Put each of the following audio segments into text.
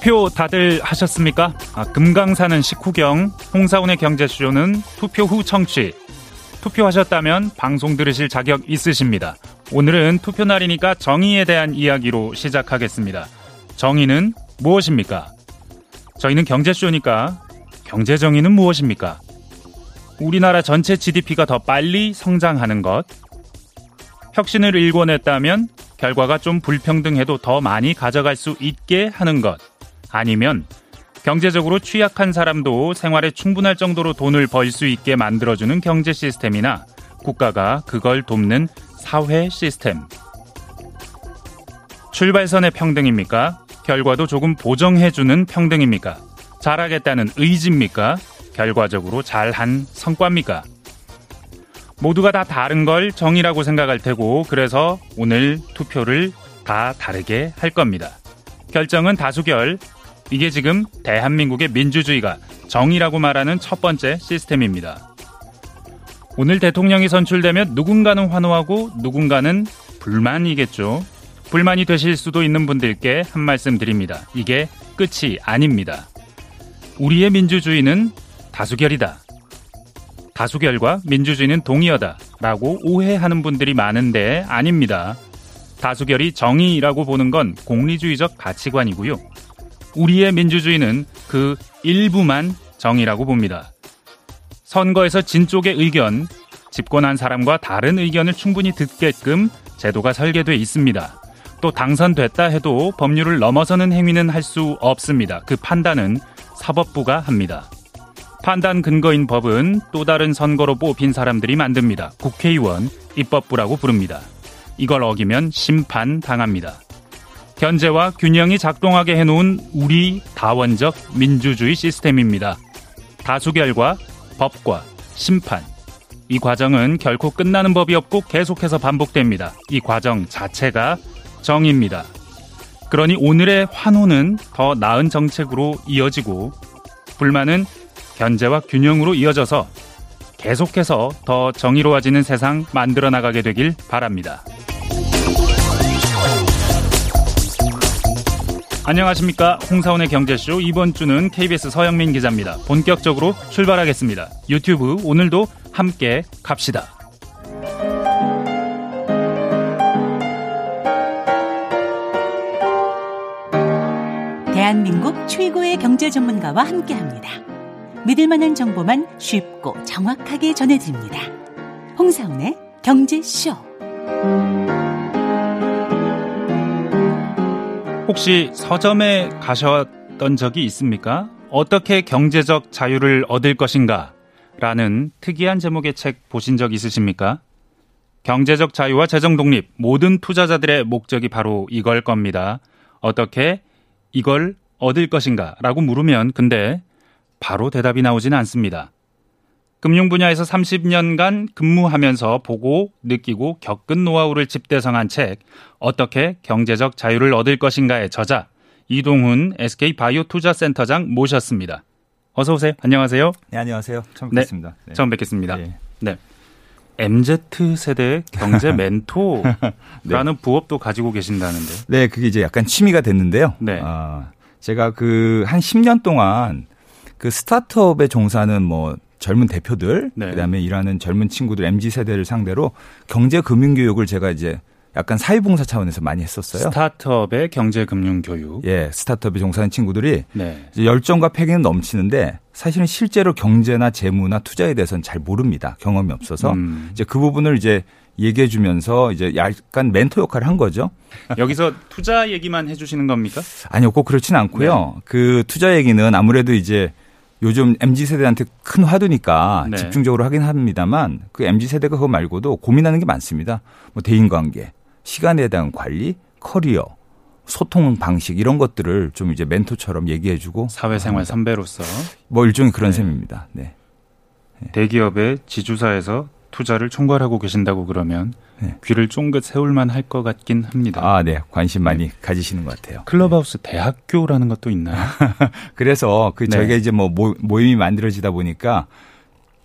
투표 다들 하셨습니까? 아, 금강산은 식후경, 홍사운의 경제쇼는 투표 후 청취. 투표하셨다면 방송 들으실 자격 있으십니다. 오늘은 투표 날이니까 정의에 대한 이야기로 시작하겠습니다. 정의는 무엇입니까? 저희는 경제쇼니까 경제 정의는 무엇입니까? 우리나라 전체 GDP가 더 빨리 성장하는 것. 혁신을 일궈냈다면 결과가 좀 불평등해도 더 많이 가져갈 수 있게 하는 것. 아니면 경제적으로 취약한 사람도 생활에 충분할 정도로 돈을 벌 수 있게 만들어주는 경제 시스템이나 국가가 그걸 돕는 사회 시스템. 출발선의 평등입니까? 결과도 조금 보정해주는 평등입니까? 잘하겠다는 의지입니까? 결과적으로 잘한 성과입니까? 모두가 다 다른 걸 정의라고 생각할 테고 그래서 오늘 투표를 다 다르게 할 겁니다. 결정은 다수결. 이게 지금 대한민국의 민주주의가 정의라고 말하는 첫 번째 시스템입니다. 오늘 대통령이 선출되면 누군가는 환호하고 누군가는 불만이겠죠. 불만이 되실 수도 있는 분들께 한 말씀 드립니다. 이게 끝이 아닙니다. 우리의 민주주의는 다수결이다. 다수결과 민주주의는 동의어다. 라고 오해하는 분들이 많은데 아닙니다. 다수결이 정의라고 보는 건 공리주의적 가치관이고요. 우리의 민주주의는 그 일부만 정의라고 봅니다. 선거에서 진 쪽의 의견, 집권한 사람과 다른 의견을 충분히 듣게끔 제도가 설계돼 있습니다. 또 당선됐다 해도 법률을 넘어서는 행위는 할 수 없습니다. 그 판단은 사법부가 합니다. 판단 근거인 법은 또 다른 선거로 뽑힌 사람들이 만듭니다. 국회의원, 입법부라고 부릅니다. 이걸 어기면 심판 당합니다. 견제와 균형이 작동하게 해놓은 우리 다원적 민주주의 시스템입니다. 다수결과 법과 심판. 이 과정은 결코 끝나는 법이 없고 계속해서 반복됩니다. 이 과정 자체가 정입니다. 그러니 오늘의 환호는 더 나은 정책으로 이어지고 불만은 견제와 균형으로 이어져서 계속해서 더 정의로워지는 세상 만들어 나가게 되길 바랍니다. 안녕하십니까. 홍사원의 경제쇼 이번 주는 KBS 서영민 기자입니다. 본격적으로 출발하겠습니다. 유튜브 오늘도 함께 갑시다. 대한민국 최고의 경제 전문가와 함께 합니다. 믿을 만한 정보만 쉽고 정확하게 전해드립니다. 홍사운의 경제쇼. 혹시 서점에 가셨던 적이 있습니까? 어떻게 경제적 자유를 얻을 것인가? 라는 특이한 제목의 책 보신 적 있으십니까? 경제적 자유와 재정 독립, 모든 투자자들의 목적이 바로 이걸 겁니다. 어떻게 이걸 얻을 것인가? 라고 물으면 근데 바로 대답이 나오지는 않습니다. 금융 분야에서 30년간 근무하면서 보고 느끼고 겪은 노하우를 집대성한 책 어떻게 경제적 자유를 얻을 것인가의 저자 이동훈 SK 바이오 투자센터장 모셨습니다. 어서 오세요. 안녕하세요. 네, 안녕하세요. 처음 뵙겠습니다. 네, 네. 처음 뵙겠습니다. 네. 네. MZ 세대 경제 멘토라는 네. 부업도 가지고 계신다는데. 네, 그게 이제 약간 취미가 됐는데요. 네. 아, 제가 그 한 10년 동안 그 스타트업에 종사하는 뭐 젊은 대표들, 네. 그다음에 일하는 젊은 친구들 MZ 세대를 상대로 경제 금융 교육을 제가 이제 약간 사회봉사 차원에서 많이 했었어요. 스타트업의 경제 금융 교육. 예, 스타트업에 종사하는 친구들이 네. 열정과 패기는 넘치는데 사실은 실제로 경제나 재무나 투자에 대해서는 잘 모릅니다. 경험이 없어서 음. 이제 그 부분을 이제 얘기해 주면서 이제 약간 멘토 역할을 한 거죠. 여기서 투자 얘기만 해 주시는 겁니까? 아니요, 꼭 그렇지는 않고요. 네. 그 투자 얘기는 아무래도 이제 요즘 MZ 세대한테 큰 화두니까 네. 집중적으로 하긴 합니다만 그 MZ 세대가 그거 말고도 고민하는 게 많습니다. 뭐 대인 관계, 시간에 대한 관리, 커리어, 소통 방식 이런 것들을 좀 이제 멘토처럼 얘기해주고 사회생활 선배로서 뭐 일종의 그런 네. 셈입니다. 네. 네. 대기업의 지주사에서 투자를 총괄하고 계신다고 그러면 네. 귀를 쫑긋 세울만 할 것 같긴 합니다. 아, 네. 관심 많이 네. 가지시는 것 같아요. 클럽하우스 네. 대학교라는 것도 있나요? 그래서 그 네. 저희가 이제 뭐 모임이 만들어지다 보니까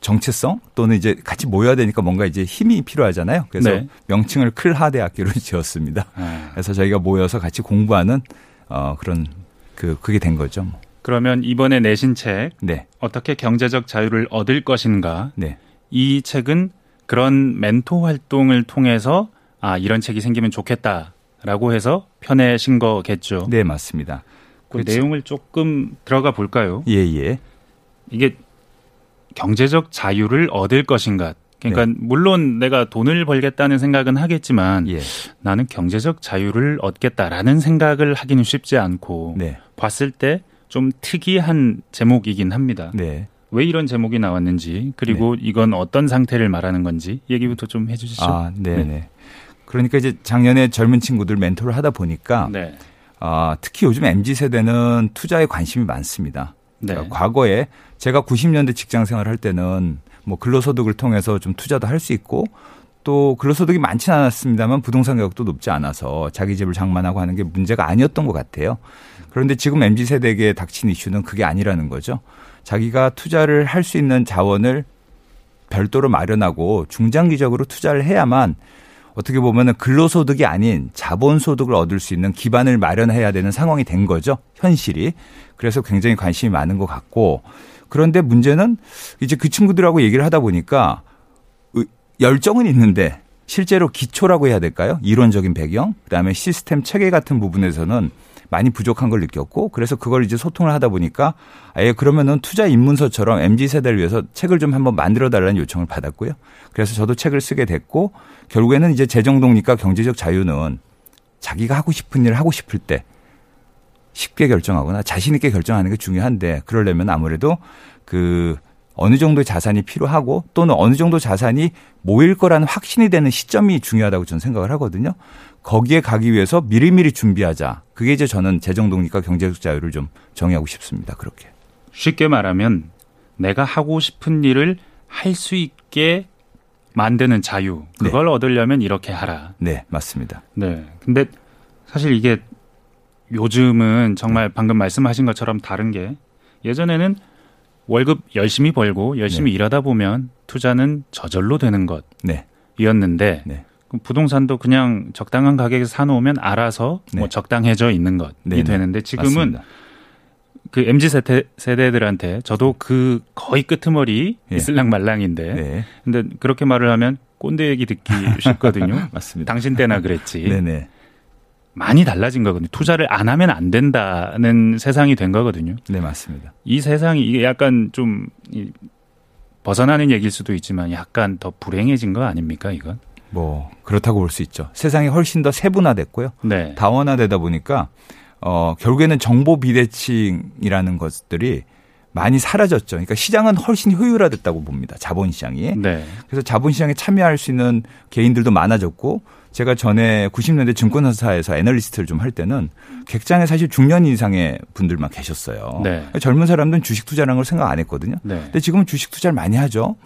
정체성 또는 이제 같이 모여야 되니까 뭔가 이제 힘이 필요하잖아요. 그래서 네. 명칭을 클하 대학교로 지었습니다. 아. 그래서 저희가 모여서 같이 공부하는 어 그런 그 그게 된 거죠. 뭐. 그러면 이번에 내신 책 네. 어떻게 경제적 자유를 얻을 것인가? 네. 이 책은 그런 멘토 활동을 통해서 아 이런 책이 생기면 좋겠다라고 해서 펴내신 거겠죠. 네 맞습니다. 그 그렇지. 내용을 조금 들어가 볼까요? 예 예. 이게 경제적 자유를 얻을 것인가? 그러니까 네. 물론 내가 돈을 벌겠다는 생각은 하겠지만 예. 나는 경제적 자유를 얻겠다라는 생각을 하기는 쉽지 않고 네. 봤을 때 좀 특이한 제목이긴 합니다. 네. 왜 이런 제목이 나왔는지 그리고 네. 이건 어떤 상태를 말하는 건지 얘기부터 좀 해주시죠. 아, 네, 네. 그러니까 이제 작년에 젊은 친구들 멘토를 하다 보니까 네. 아, 특히 요즘 mz 세대는 투자에 관심이 많습니다. 네. 그러니까 과거에 제가 90년대 직장 생활을 할 때는 뭐 근로소득을 통해서 좀 투자도 할 수 있고 또 근로소득이 많지는 않았습니다만 부동산 가격도 높지 않아서 자기 집을 장만하고 하는 게 문제가 아니었던 것 같아요. 그런데 지금 mz 세대에게 닥친 이슈는 그게 아니라는 거죠. 자기가 투자를 할 수 있는 자원을 별도로 마련하고 중장기적으로 투자를 해야만 어떻게 보면 은 근로소득이 아닌 자본소득을 얻을 수 있는 기반을 마련해야 되는 상황이 된 거죠. 현실이. 그래서 굉장히 관심이 많은 것 같고 그런데 문제는 이제 그 친구들하고 얘기를 하다 보니까 열정은 있는데 실제로 기초라고 해야 될까요? 이론적인 배경, 그다음에 시스템 체계 같은 부분에서는 많이 부족한 걸 느꼈고 그래서 그걸 이제 소통을 하다 보니까 아예 그러면은 투자 입문서처럼 MZ 세대를 위해서 책을 좀 한번 만들어 달라는 요청을 받았고요. 그래서 저도 책을 쓰게 됐고 결국에는 이제 재정 독립과 경제적 자유는 자기가 하고 싶은 일을 하고 싶을 때 쉽게 결정하거나 자신 있게 결정하는 게 중요한데 그러려면 아무래도 그 어느 정도의 자산이 필요하고 또는 어느 정도 자산이 모일 거라는 확신이 되는 시점이 중요하다고 저는 생각을 하거든요. 거기에 가기 위해서 미리미리 준비하자. 그게 이제 저는 재정 독립과 경제적 자유를 좀 정의하고 싶습니다. 그렇게. 쉽게 말하면 내가 하고 싶은 일을 할 수 있게 만드는 자유. 그걸 네. 얻으려면 이렇게 하라. 네, 맞습니다. 네. 근데 사실 이게 요즘은 정말 방금 말씀하신 것처럼 다른 게 예전에는 월급 열심히 벌고 열심히 네. 일하다 보면 투자는 저절로 되는 것이었는데 네. 부동산도 그냥 적당한 가격에 사놓으면 알아서 네. 뭐 적당해져 있는 것이 네네. 되는데 지금은 맞습니다. 그 mz 세대 세대들한테 저도 그 거의 끄트머리 예. 있을랑 말랑인데 네. 근데 그렇게 말을 하면 꼰대 얘기 듣기 쉽거든요. 맞습니다. 당신 때나 그랬지. 네네. 많이 달라진 거거든요. 투자를 안 하면 안 된다는 세상이 된 거거든요. 네, 맞습니다. 이 세상이 이게 약간 좀 벗어나는 얘기일 수도 있지만 약간 더 불행해진 거 아닙니까, 이건? 뭐 그렇다고 볼 수 있죠. 세상이 훨씬 더 세분화됐고요. 네. 다원화되다 보니까 어 결국에는 정보 비대칭이라는 것들이 많이 사라졌죠. 그러니까 시장은 훨씬 효율화됐다고 봅니다. 자본 시장이. 네. 그래서 자본 시장에 참여할 수 있는 개인들도 많아졌고 제가 전에 90년대 증권사에서 애널리스트를 좀 할 때는 객장에 사실 중년 이상의 분들만 계셨어요. 네. 젊은 사람들은 주식 투자라는 걸 생각 안 했거든요. 네. 근데 지금은 주식 투자를 많이 하죠.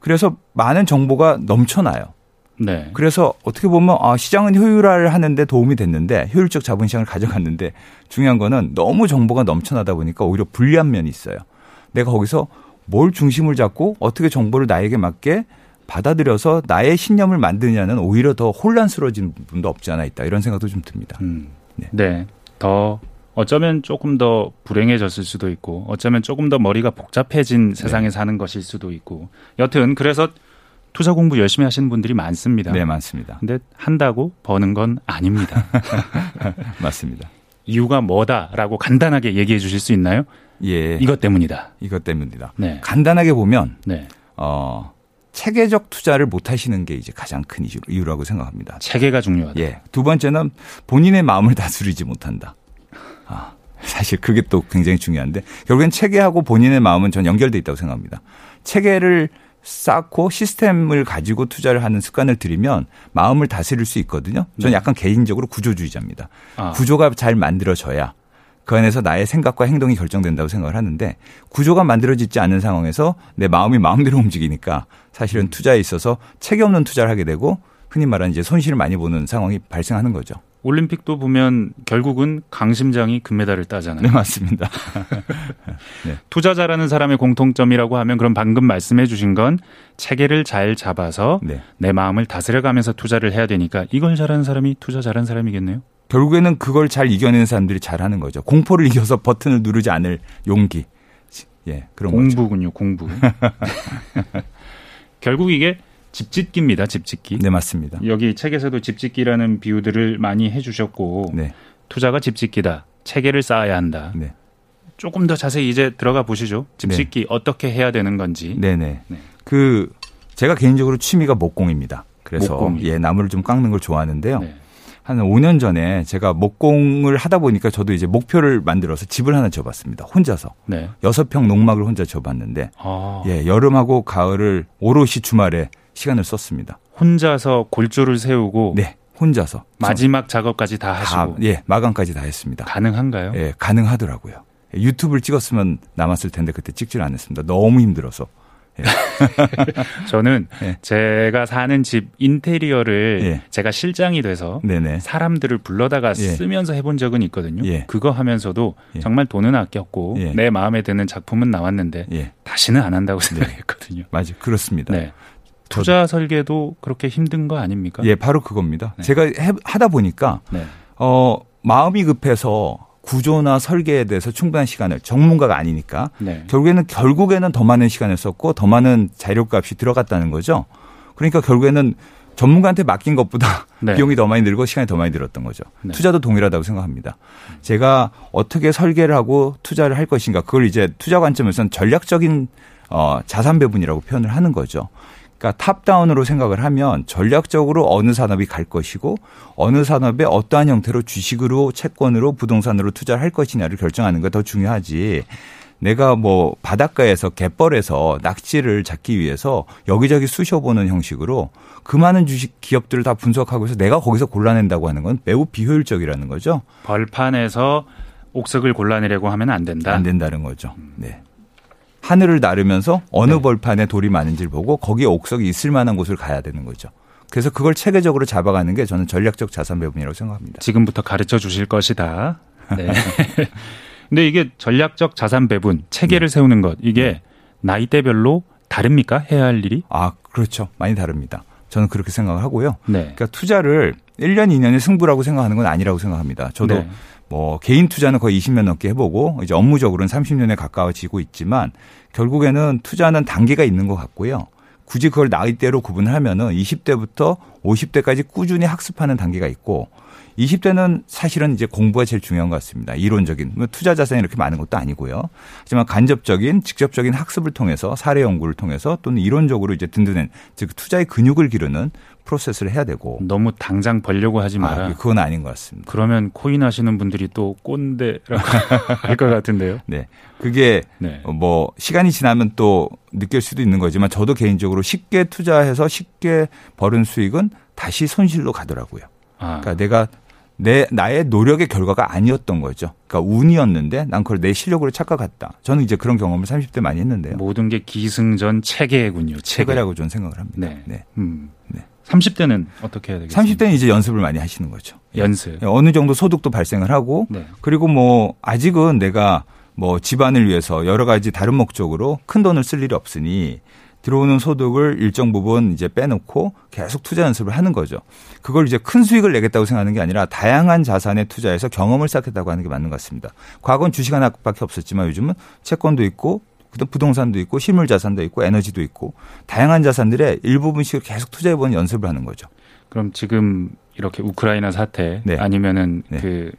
그래서 많은 정보가 넘쳐나요. 네. 그래서 어떻게 보면 아, 시장은 효율화를 하는데 도움이 됐는데 효율적 자본시장을 가져갔는데 중요한 거는 너무 정보가 넘쳐나다 보니까 오히려 불리한 면이 있어요. 내가 거기서 뭘 중심을 잡고 어떻게 정보를 나에게 맞게 받아들여서 나의 신념을 만드냐는 오히려 더 혼란스러워진 부분도 없지 않아 있다 이런 생각도 좀 듭니다. 음. 네. 네. 더 어쩌면 조금 더 불행해졌을 수도 있고 어쩌면 조금 더 머리가 복잡해진 네. 세상에 사는 것일 수도 있고 여튼 그래서 투자 공부 열심히 하시는 분들이 많습니다. 네, 많습니다. 근데 한다고 버는 건 아닙니다. 맞습니다. 이유가 뭐다라고 간단하게 얘기해 주실 수 있나요? 예. 이것 때문이다. 이것 때문이다. 네. 간단하게 보면 네. 어 체계적 투자를 못 하시는 게 이제 가장 큰 이유라고 생각합니다. 체계가 중요하다. 예. 두 번째는 본인의 마음을 다스리지 못한다. 아, 사실 그게 또 굉장히 중요한데 결국엔 체계하고 본인의 마음은 전 연결돼 있다고 생각합니다. 체계를 쌓고 시스템을 가지고 투자를 하는 습관을 들이면 마음을 다스릴 수 있거든요. 저는 네. 약간 개인적으로 구조주의자입니다. 아. 구조가 잘 만들어져야 그 안에서 나의 생각과 행동이 결정된다고 생각을 하는데 구조가 만들어지지 않는 상황에서 내 마음이 마음대로 움직이니까 사실은 투자에 있어서 책임 없는 투자를 하게 되고 흔히 말하는 이제 손실을 많이 보는 상황이 발생하는 거죠. 올림픽도 보면 결국은 강심장이 금메달을 따잖아요. 네, 맞습니다. 네. 투자 잘하는 사람의 공통점이라고 하면 그럼 방금 말씀해 주신 건 체계를 잘 잡아서 네. 내 마음을 다스려가면서 투자를 해야 되니까 이걸 잘하는 사람이 투자 잘하는 사람이겠네요. 결국에는 그걸 잘 이겨내는 사람들이 잘하는 거죠. 공포를 이겨서 버튼을 누르지 않을 용기. 예, 그런 공부군요, 거죠. 공부. 결국 이게 집짓기입니다, 집짓기. 네, 맞습니다. 여기 책에서도 집짓기라는 비유들을 많이 해주셨고, 네. 투자가 집짓기다. 체계를 쌓아야 한다. 네. 조금 더 자세히 이제 들어가 보시죠. 집짓기 네. 어떻게 해야 되는 건지. 네네. 네. 그 제가 개인적으로 취미가 목공입니다. 그래서 목공이. 예 나무를 좀 깎는 걸 좋아하는데요. 네. 한 5년 전에 제가 목공을 하다 보니까 저도 이제 목표를 만들어서 집을 하나 지어봤습니다. 혼자서. 네. 6평 농막을 혼자 지어봤는데, 아. 예, 여름하고 가을을 오롯이 주말에 시간을 썼습니다. 혼자서 골조를 세우고. 네. 혼자서. 마지막 작업까지 다 하시고. 다, 예, 마감까지 다 했습니다. 가능한가요? 예, 가능하더라고요. 유튜브를 찍었으면 남았을 텐데 그때 찍질 않았습니다. 너무 힘들어서. 예. 저는 예. 제가 사는 집 인테리어를 예. 제가 실장이 돼서 네네. 사람들을 불러다가 예. 쓰면서 해본 적은 있거든요. 예. 그거 하면서도 예. 정말 돈은 아꼈고 내 마음에 드는 작품은 나왔는데 다시는 안 한다고 네. 생각했거든요. 맞아요. 그렇습니다. 네. 투자 설계도 그렇게 힘든 거 아닙니까? 예, 바로 그겁니다. 네. 제가 해, 하다 보니까 네. 어 마음이 급해서 구조나 설계에 대해서 충분한 시간을 전문가가 아니니까 네. 결국에는 결국에는 더 많은 시간을 썼고 더 많은 자료값이 들어갔다는 거죠. 그러니까 결국에는 전문가한테 맡긴 것보다 네. 비용이 더 많이 들고 시간이 더 많이 들었던 거죠. 네. 투자도 동일하다고 생각합니다. 제가 어떻게 설계를 하고 투자를 할 것인가 그걸 이제 투자 관점에서는 전략적인 어, 자산 배분이라고 표현을 하는 거죠. 그러니까 탑다운으로 생각을 하면 전략적으로 어느 산업이 갈 것이고 어느 산업에 어떠한 형태로 주식으로 채권으로 부동산으로 투자를 할 것이냐를 결정하는 게 더 중요하지. 내가 뭐 바닷가에서 갯벌에서 낙지를 잡기 위해서 여기저기 쑤셔보는 형식으로 그 많은 주식 기업들을 다 분석하고 해서 내가 거기서 골라낸다고 하는 건 매우 비효율적이라는 거죠. 벌판에서 옥석을 골라내려고 하면 안 된다. 안 된다는 거죠. 네. 하늘을 나르면서 어느 네. 벌판에 돌이 많은지를 보고 거기에 옥석이 있을 만한 곳을 가야 되는 거죠. 그래서 그걸 체계적으로 잡아가는 게 저는 전략적 자산 배분이라고 생각합니다. 지금부터 가르쳐 주실 것이다. 네. 근데 이게 전략적 자산 배분 체계를 네. 세우는 것 이게 네. 나이대별로 다릅니까? 해야 할 일이? 아, 그렇죠. 많이 다릅니다. 저는 그렇게 생각을 하고요. 네. 그러니까 투자를 1년, 2년의 승부라고 생각하는 건 아니라고 생각합니다. 저도 네. 뭐 개인 투자는 거의 20년 넘게 해보고 이제 업무적으로는 30년에 가까워지고 있지만 결국에는 투자는 단계가 있는 것 같고요. 굳이 그걸 나이대로 구분을 하면은 20대부터 50대까지 꾸준히 학습하는 단계가 있고 20대는 사실은 이제 공부가 제일 중요한 것 같습니다. 이론적인 뭐 투자 자산이 이렇게 많은 것도 아니고요. 하지만 간접적인 직접적인 학습을 통해서 사례 연구를 통해서 또는 이론적으로 이제 든든한 즉 투자의 근육을 기르는 프로세스를 해야 되고 너무 당장 벌려고 하지 마라. 아, 그건 아닌 것 같습니다. 그러면 코인 하시는 분들이 또 꼰대라고 할 것 같은데요. 네. 그게 네. 뭐 시간이 지나면 또 느낄 수도 있는 거지만 저도 개인적으로 쉽게 투자해서 쉽게 벌은 수익은 다시 손실로 가더라고요. 아. 그러니까 내가 내 나의 노력의 결과가 아니었던 거죠. 그러니까 운이었는데 난 그걸 내 실력으로 착각했다. 저는 이제 그런 경험을 30대 많이 했는데요. 모든 게 기승전 체계군요. 체계. 라고 저는 생각을 합니다. 네. 네. 음. 네. 30대는 어떻게 해야 되겠습니까? 30대는 이제 연습을 많이 하시는 거죠. 예. 연습. 예, 어느 정도 소득도 발생을 하고 네. 그리고 뭐 아직은 내가 뭐 집안을 위해서 여러 가지 다른 목적으로 큰 돈을 쓸 일이 없으니 들어오는 소득을 일정 부분 이제 빼놓고 계속 투자 연습을 하는 거죠. 그걸 이제 큰 수익을 내겠다고 생각하는 게 아니라 다양한 자산에 투자해서 경험을 쌓겠다고 하는 게 맞는 것 같습니다. 과거는 주식 하나밖에 없었지만 요즘은 채권도 있고 그다음 부동산도 있고 실물 자산도 있고 에너지도 있고 다양한 자산들의 일부분씩을 계속 투자해 보는 연습을 하는 거죠. 그럼 지금 이렇게 우크라이나 사태 네. 아니면은 네. 그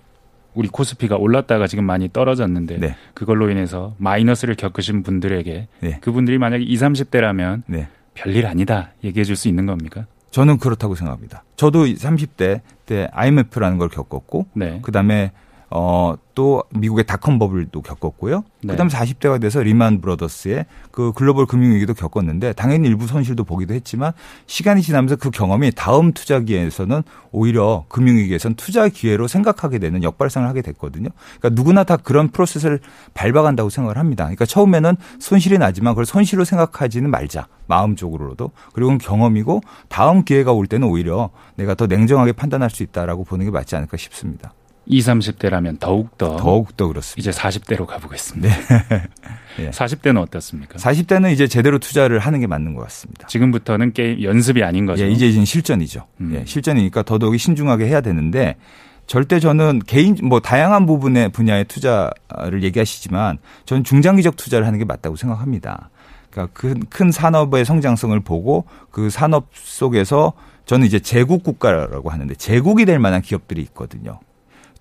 우리 코스피가 올랐다가 지금 많이 떨어졌는데 네. 그걸로 인해서 마이너스를 겪으신 분들에게 네. 그분들이 만약에 20, 30대라면 네. 별일 아니다 얘기해 줄 수 있는 겁니까? 저는 그렇다고 생각합니다. 저도 30대 때 IMF라는 걸 겪었고 네. 그다음에 어, 또 미국의 닷컴 버블도 겪었고요. 네. 그다음에 40대가 돼서 리만 브로더스의 그 글로벌 금융 위기도 겪었는데 당연히 일부 손실도 보기도 했지만 시간이 지나면서 그 경험이 다음 투자기에서는 오히려 금융 위기에서는 투자 기회로 생각하게 되는 역발상을 하게 됐거든요. 그러니까 누구나 다 그런 프로세스를 밟아간다고 생각을 합니다. 그러니까 처음에는 손실이 나지만 그걸 손실로 생각하지는 말자. 마음적으로도 그리고 경험이고 다음 기회가 올 때는 오히려 내가 더 냉정하게 판단할 수 있다라고 보는 게 맞지 않을까 싶습니다. 20, 30대라면 더욱더 더욱더 그렇습니다. 이제 40대로 가보겠습니다. 네. 네. 40대는 어떻습니까? 40대는 이제 제대로 투자를 하는 게 맞는 것 같습니다. 지금부터는 게임 연습이 아닌 거죠. 예, 이제 이제 실전이죠. 음. 예, 실전이니까 더더욱이 신중하게 해야 되는데 절대 저는 개인 뭐 다양한 부분의 분야의 투자를 얘기하시지만 저는 중장기적 투자를 하는 게 맞다고 생각합니다. 그러니까 큰, 큰 산업의 성장성을 보고 그 산업 속에서 저는 이제 제국 국가라고 하는데 제국이 될 만한 기업들이 있거든요.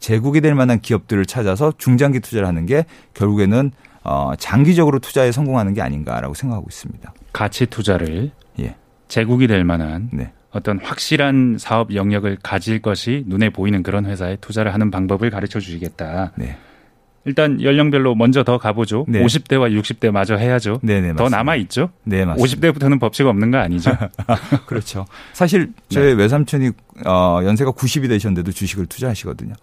제국이 될 만한 기업들을 찾아서 중장기 투자를 하는 게 결국에는 어 장기적으로 투자에 성공하는 게 아닌가라고 생각하고 있습니다. 가치 투자를 예. 제국이 될 만한 네. 어떤 확실한 사업 영역을 가질 것이 눈에 보이는 그런 회사에 투자를 하는 방법을 가르쳐 주시겠다. 네. 일단 연령별로 먼저 더 가보죠. 네. 50대와 60대 마저 해야죠. 네네, 네, 더 남아 있죠. 네, 맞습니다. 50대부터는 법칙 없는 거 아니죠? 그렇죠. 사실 제 네. 외삼촌이 어, 연세가 90이 되셨는데도 주식을 투자하시거든요.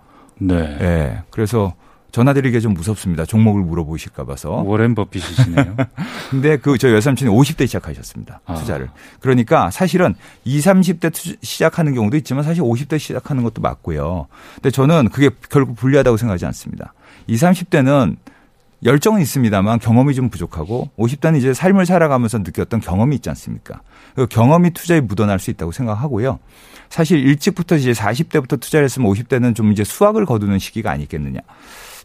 네. 네. 그래서 전화드리기가 좀 무섭습니다. 종목을 물어보실까 봐서. 워렌 버핏이시네요. 근데 그 저희 외삼촌이 50대 시작하셨습니다. 아. 투자를. 그러니까 사실은 20, 30대 투, 시작하는 경우도 있지만 사실 50대 시작하는 것도 맞고요. 근데 저는 그게 결국 불리하다고 생각하지 않습니다. 20, 30대는 열정은 있습니다만 경험이 좀 부족하고 50대는 이제 삶을 살아가면서 느꼈던 경험이 있지 않습니까? 그 경험이 투자에 묻어날 수 있다고 생각하고요. 사실 일찍부터 이제 40대부터 투자를 했으면 50대는 좀 이제 수확을 거두는 시기가 아니겠느냐.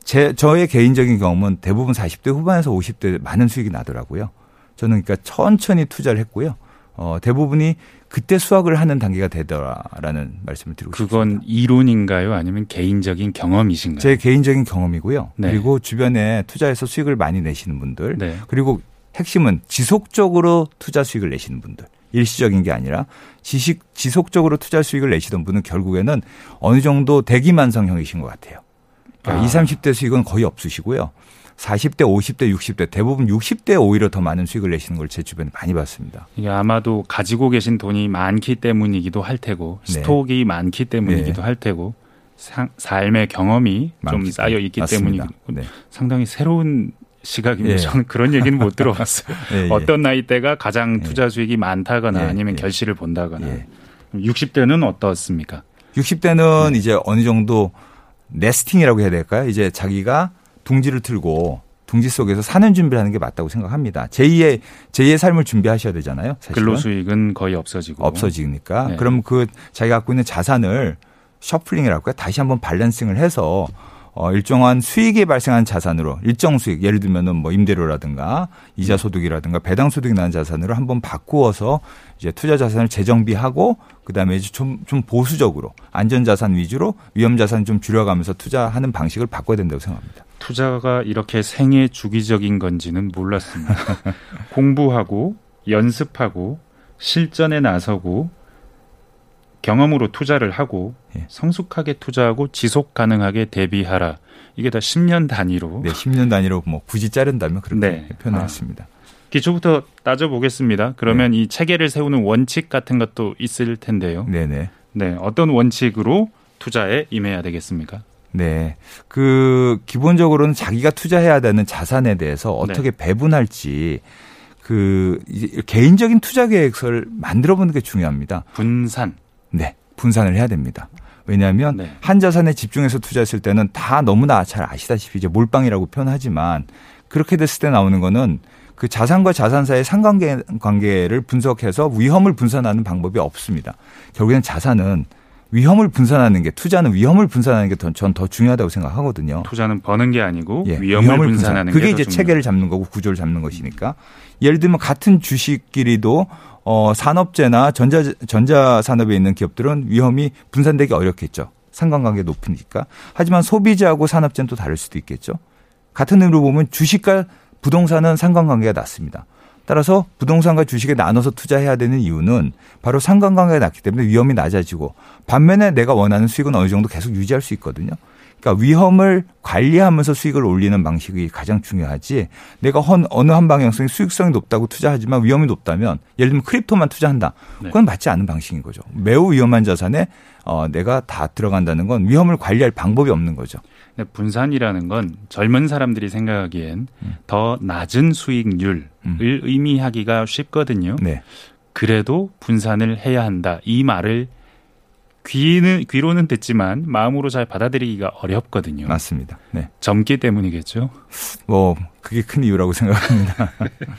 제 저의 개인적인 경험은 대부분 40대 후반에서 50대 많은 수익이 나더라고요. 저는 그러니까 천천히 투자를 했고요. 어, 대부분이 그때 수확을 하는 단계가 되더라라는 말씀을 드리고 그건 싶습니다. 그건 이론인가요? 아니면 개인적인 경험이신가요? 제 개인적인 경험이고요. 네. 그리고 주변에 투자해서 수익을 많이 내시는 분들, 네. 그리고 핵심은 지속적으로 투자 수익을 내시는 분들. 일시적인 게 아니라 지식 지속적으로 투자 수익을 내시던 분은 결국에는 어느 정도 대기만성형이신 것 같아요. 그러니까 아. 20, 30대 수익은 거의 없으시고요. 40대, 50대, 60대 대부분 60대 오히려 더 많은 수익을 내시는 걸 제 주변에 많이 봤습니다. 이게 아마도 가지고 계신 돈이 많기 때문이기도 할 테고 네. 스톡이 많기 때문이기도 네. 할 테고 상, 삶의 경험이 좀 쌓여 있기 때문이기도 네. 상당히 새로운 시각입니다. 예. 저는 그런 얘기는 못 들어봤어요. 예, 예. 어떤 나이대가 가장 예. 투자 수익이 많다거나 예, 아니면 예. 결실을 본다거나. 60대는 어떻습니까? 60대는 이제 어느 정도 네스팅이라고 해야 될까요? 이제 자기가 둥지를 틀고 둥지 속에서 사는 준비를 하는 게 맞다고 생각합니다. 제2의 제2의 삶을 준비하셔야 되잖아요. 사실은. 근로 수익은 거의 없어지고 없어지니까. 네. 그럼 그 자기가 갖고 있는 자산을 셔플링이라고 할까요? 다시 한번 밸런싱을 해서 어, 일정한 수익이 발생한 자산으로 일정 수익 예를 들면은 뭐 임대료라든가 이자 소득이라든가 배당 소득이 나는 자산으로 한번 바꾸어서 이제 투자 자산을 재정비하고 그다음에 이제 좀, 좀 보수적으로 안전 자산 위주로 위험 자산 좀 줄여가면서 투자하는 방식을 바꿔야 된다고 생각합니다. 투자가 이렇게 생애 주기적인 건지는 몰랐습니다. 공부하고 연습하고 실전에 나서고 경험으로 투자를 하고 예. 성숙하게 투자하고 지속 가능하게 대비하라. 이게 다 10년 단위로. 네, 10년 단위로 뭐 굳이 자른다면 그렇게 네. 표현했습니다. 아. 기초부터 따져보겠습니다. 그러면 네. 이 체계를 세우는 원칙 같은 것도 있을 텐데요. 네네. 네, 어떤 원칙으로 투자에 임해야 되겠습니까? 네. 그 기본적으로는 자기가 투자해야 되는 자산에 대해서 어떻게 네. 배분할지 그 개인적인 투자 계획서를 만들어 보는 게 중요합니다. 분산. 네, 분산을 해야 됩니다. 왜냐하면 네. 한 자산에 집중해서 투자했을 때는 다 너무나 잘 아시다시피 이제 몰빵이라고 표현하지만 그렇게 됐을 때 나오는 거는 그 자산과 자산 사이의 상관계 관계를 분석해서 위험을 분산하는 방법이 없습니다. 결국에는 자산은 위험을 분산하는 게 투자는 위험을 분산하는 게 전 더 중요하다고 생각하거든요. 투자는 버는 게 아니고 예, 위험을, 위험을 분산하는 분산. 그게 이제 체계를 잡는 거고 구조를 잡는 것이니까 예를 들면 같은 주식끼리도 어, 산업재나 전자, 전자산업에 있는 기업들은 위험이 분산되기 어렵겠죠. 상관관계 높으니까. 하지만 소비자하고 산업재는 또 다를 수도 있겠죠. 같은 의미로 보면 주식과 부동산은 상관관계가 낮습니다. 따라서 부동산과 주식에 나눠서 투자해야 되는 이유는 바로 상관관계가 낮기 때문에 위험이 낮아지고 반면에 내가 원하는 수익은 어느 정도 계속 유지할 수 있거든요. 그러니까 위험을 관리하면서 수익을 올리는 방식이 가장 중요하지 내가 어느 한 방향성이 수익성이 높다고 투자하지만 위험이 높다면 예를 들면 크립토만 투자한다. 네. 그건 맞지 않은 방식인 거죠. 매우 위험한 자산에 어, 내가 다 들어간다는 건 위험을 관리할 방법이 없는 거죠. 분산이라는 건 젊은 사람들이 생각하기엔 음. 더 낮은 수익률을 음. 의미하기가 쉽거든요. 네. 그래도 분산을 해야 한다. 이 말을 귀는 귀로는 듣지만 마음으로 잘 받아들이기가 어렵거든요. 맞습니다. 네. 젊기 때문이겠죠. 뭐 그게 큰 이유라고 생각합니다.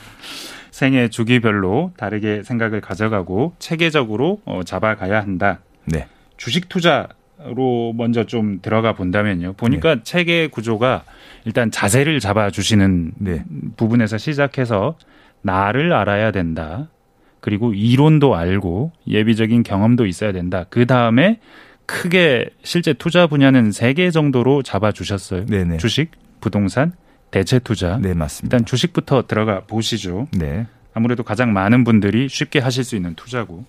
생애 주기별로 다르게 생각을 가져가고 체계적으로 어, 잡아가야 한다. 네. 주식 투자 투자로 먼저 좀 들어가 본다면요. 보니까 네. 체계 구조가 일단 자세를 잡아주시는 네. 부분에서 시작해서 나를 알아야 된다. 그리고 이론도 알고 예비적인 경험도 있어야 된다. 그 다음에 크게 실제 투자 분야는 세 개 정도로 잡아 주셨어요. 네네. 주식, 부동산, 대체 투자. 네, 맞습니다. 일단 주식부터 들어가 보시죠. 네. 아무래도 가장 많은 분들이 쉽게 하실 수 있는 투자고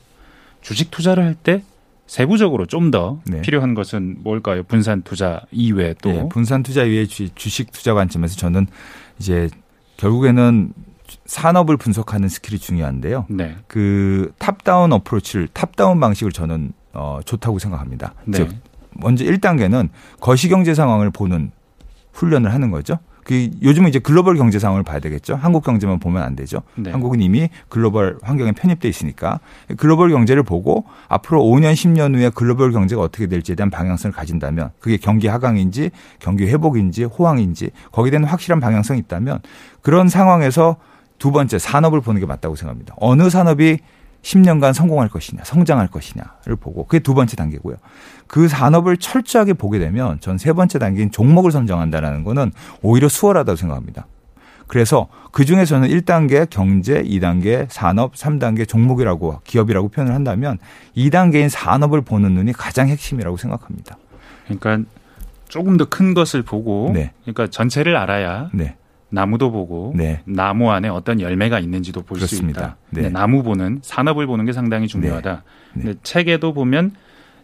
주식 투자를 할 때 세부적으로 좀더 네. 필요한 것은 뭘까요? 분산 투자 이외에 또 네, 분산 투자 이외에 주식 투자 관점에서 저는 이제 결국에는 산업을 분석하는 skill이 중요한데요. 네. 그 top-down approach를 top-down 방식을 저는 어 좋다고 생각합니다. 네. 즉 먼저 1단계는 거시 경제 상황을 보는 훈련을 하는 거죠. 그 요즘은 이제 글로벌 경제 상황을 봐야 되겠죠. 한국 경제만 보면 안 되죠. 네. 한국은 이미 글로벌 환경에 편입돼 있으니까 글로벌 경제를 보고 앞으로 5년 10년 후에 글로벌 경제가 어떻게 될지에 대한 방향성을 가진다면 그게 경기 하강인지 경기 회복인지 호황인지 거기에 대한 확실한 방향성이 있다면 그런 상황에서 두 번째 산업을 보는 게 맞다고 생각합니다. 어느 산업이 10년간 성공할 것이냐, 성장할 것이냐를 보고 그게 두 번째 단계고요. 그 산업을 철저하게 보게 되면 전 세 번째 단계인 종목을 선정한다라는 거는 오히려 수월하다고 생각합니다. 그래서 그 중에서는 1단계 경제, 2단계 산업, 3단계 종목이라고 기업이라고 표현을 한다면 2단계인 산업을 보는 눈이 가장 핵심이라고 생각합니다. 그러니까 조금 더 큰 것을 보고 네. 그러니까 전체를 알아야 네. 나무도 보고 네. 나무 안에 어떤 열매가 있는지도 볼 수 있다. 네. 나무 보는 산업을 보는 게 상당히 중요하다. 네. 책에도 보면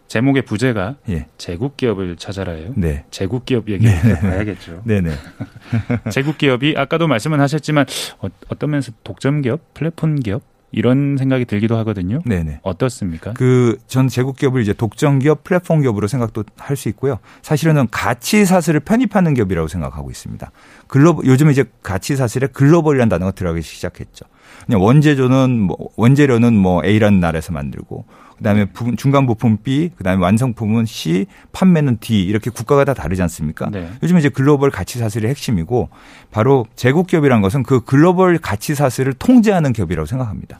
제목의 부제가 예. 제국 기업을 찾아라요. 네. 제국 기업 얘기 네. 봐야겠죠. 네네. 제국 기업이 아까도 말씀은 하셨지만 어, 어떤 면에서 독점 기업, 플랫폼 기업 이런 생각이 들기도 하거든요. 네네. 어떻습니까? 그 전 제국 기업을 이제 독점 기업, 플랫폼 기업으로 생각도 할 수 있고요. 사실은 가치 사슬을 편입하는 기업이라고 생각하고 있습니다. 글로벌 요즘 이제 가치 사슬에 글로벌이라는 단어가 들어가기 시작했죠. 그냥 원재료는 뭐 원재료는 뭐 A라는 나라에서 만들고 그다음에 부, 중간 부품 B, 그다음에 완성품은 C, 판매는 D 이렇게 국가가 다 다르지 않습니까? 네. 요즘 이제 글로벌 가치 사슬의 핵심이고 바로 제국 기업이란 것은 그 글로벌 가치 사슬을 통제하는 기업이라고 생각합니다.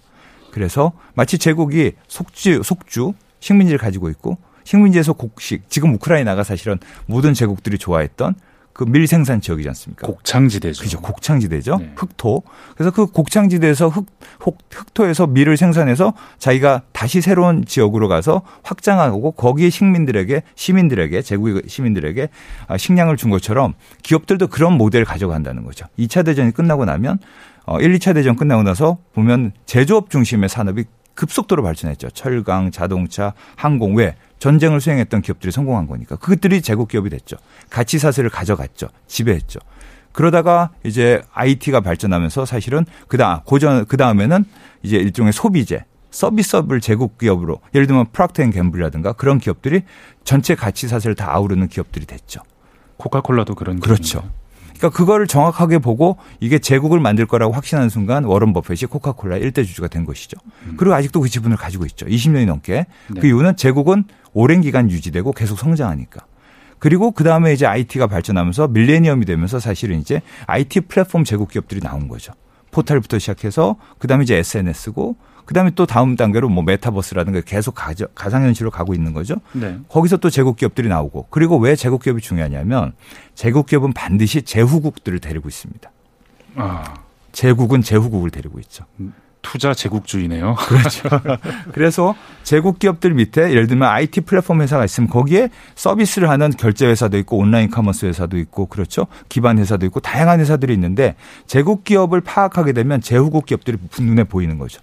그래서 마치 제국이 속주 속주 식민지를 가지고 있고 식민지에서 곡식 지금 우크라이나가 사실은 모든 제국들이 좋아했던 그 밀생산 지역이지 않습니까? 곡창지대죠. 그죠. 곡창지대죠. 네. 흑토. 그래서 그 곡창지대에서 흑, 흑, 흑토에서 밀을 생산해서 자기가 다시 새로운 지역으로 가서 확장하고 거기에 식민들에게 시민들에게 제국 시민들에게 아, 식량을 준 것처럼 기업들도 그런 모델을 가져간다는 거죠. 2차 대전이 끝나고 나면 어 1, 2차 대전 끝나고 나서 보면 제조업 중심의 산업이 급속도로 발전했죠. 철강, 자동차, 항공 왜 전쟁을 수행했던 기업들이 성공한 거니까 그것들이 제국 기업이 됐죠. 가치 사슬을 가져갔죠. 지배했죠. 그러다가 이제 IT가 발전하면서 사실은 그다음 고전 그다음에는 이제 일종의 소비재 서비스업을 제국 기업으로 예를 들면 Procter & Gamble이라든가 그런 기업들이 전체 가치 사슬을 다 아우르는 기업들이 됐죠. 코카콜라도 그런 그렇죠. 기업인가요? 그러니까 그거를 정확하게 보고 이게 제국을 만들 거라고 확신하는 순간 워런 버핏이 코카콜라 일대 주주가 된 것이죠. 음. 그리고 아직도 그 지분을 가지고 있죠. 20년이 넘게. 네. 그 이유는 제국은 오랜 기간 유지되고 계속 성장하니까. 그리고 그 다음에 이제 IT가 발전하면서 밀레니엄이 되면서 사실은 이제 IT 플랫폼 제국 기업들이 나온 거죠. 포털부터 시작해서 그 다음에 이제 SNS고 그다음에 또 다음 단계로 뭐 메타버스라든가 계속 가상현실로 가고 있는 거죠. 네. 거기서 또 제국 기업들이 나오고 그리고 왜 제국 기업이 중요하냐면 제국 기업은 반드시 제후국들을 데리고 있습니다. 아. 제국은 제후국을 데리고 있죠. 음, 투자 제국주의네요. 그렇죠. 그래서 제국 기업들 밑에 예를 들면 IT 플랫폼 회사가 있으면 거기에 서비스를 하는 결제 회사도 있고 온라인 commerce 회사도 있고 그렇죠. 기반 회사도 있고 다양한 회사들이 있는데 제국 기업을 파악하게 되면 제후국 기업들이 눈에 보이는 거죠.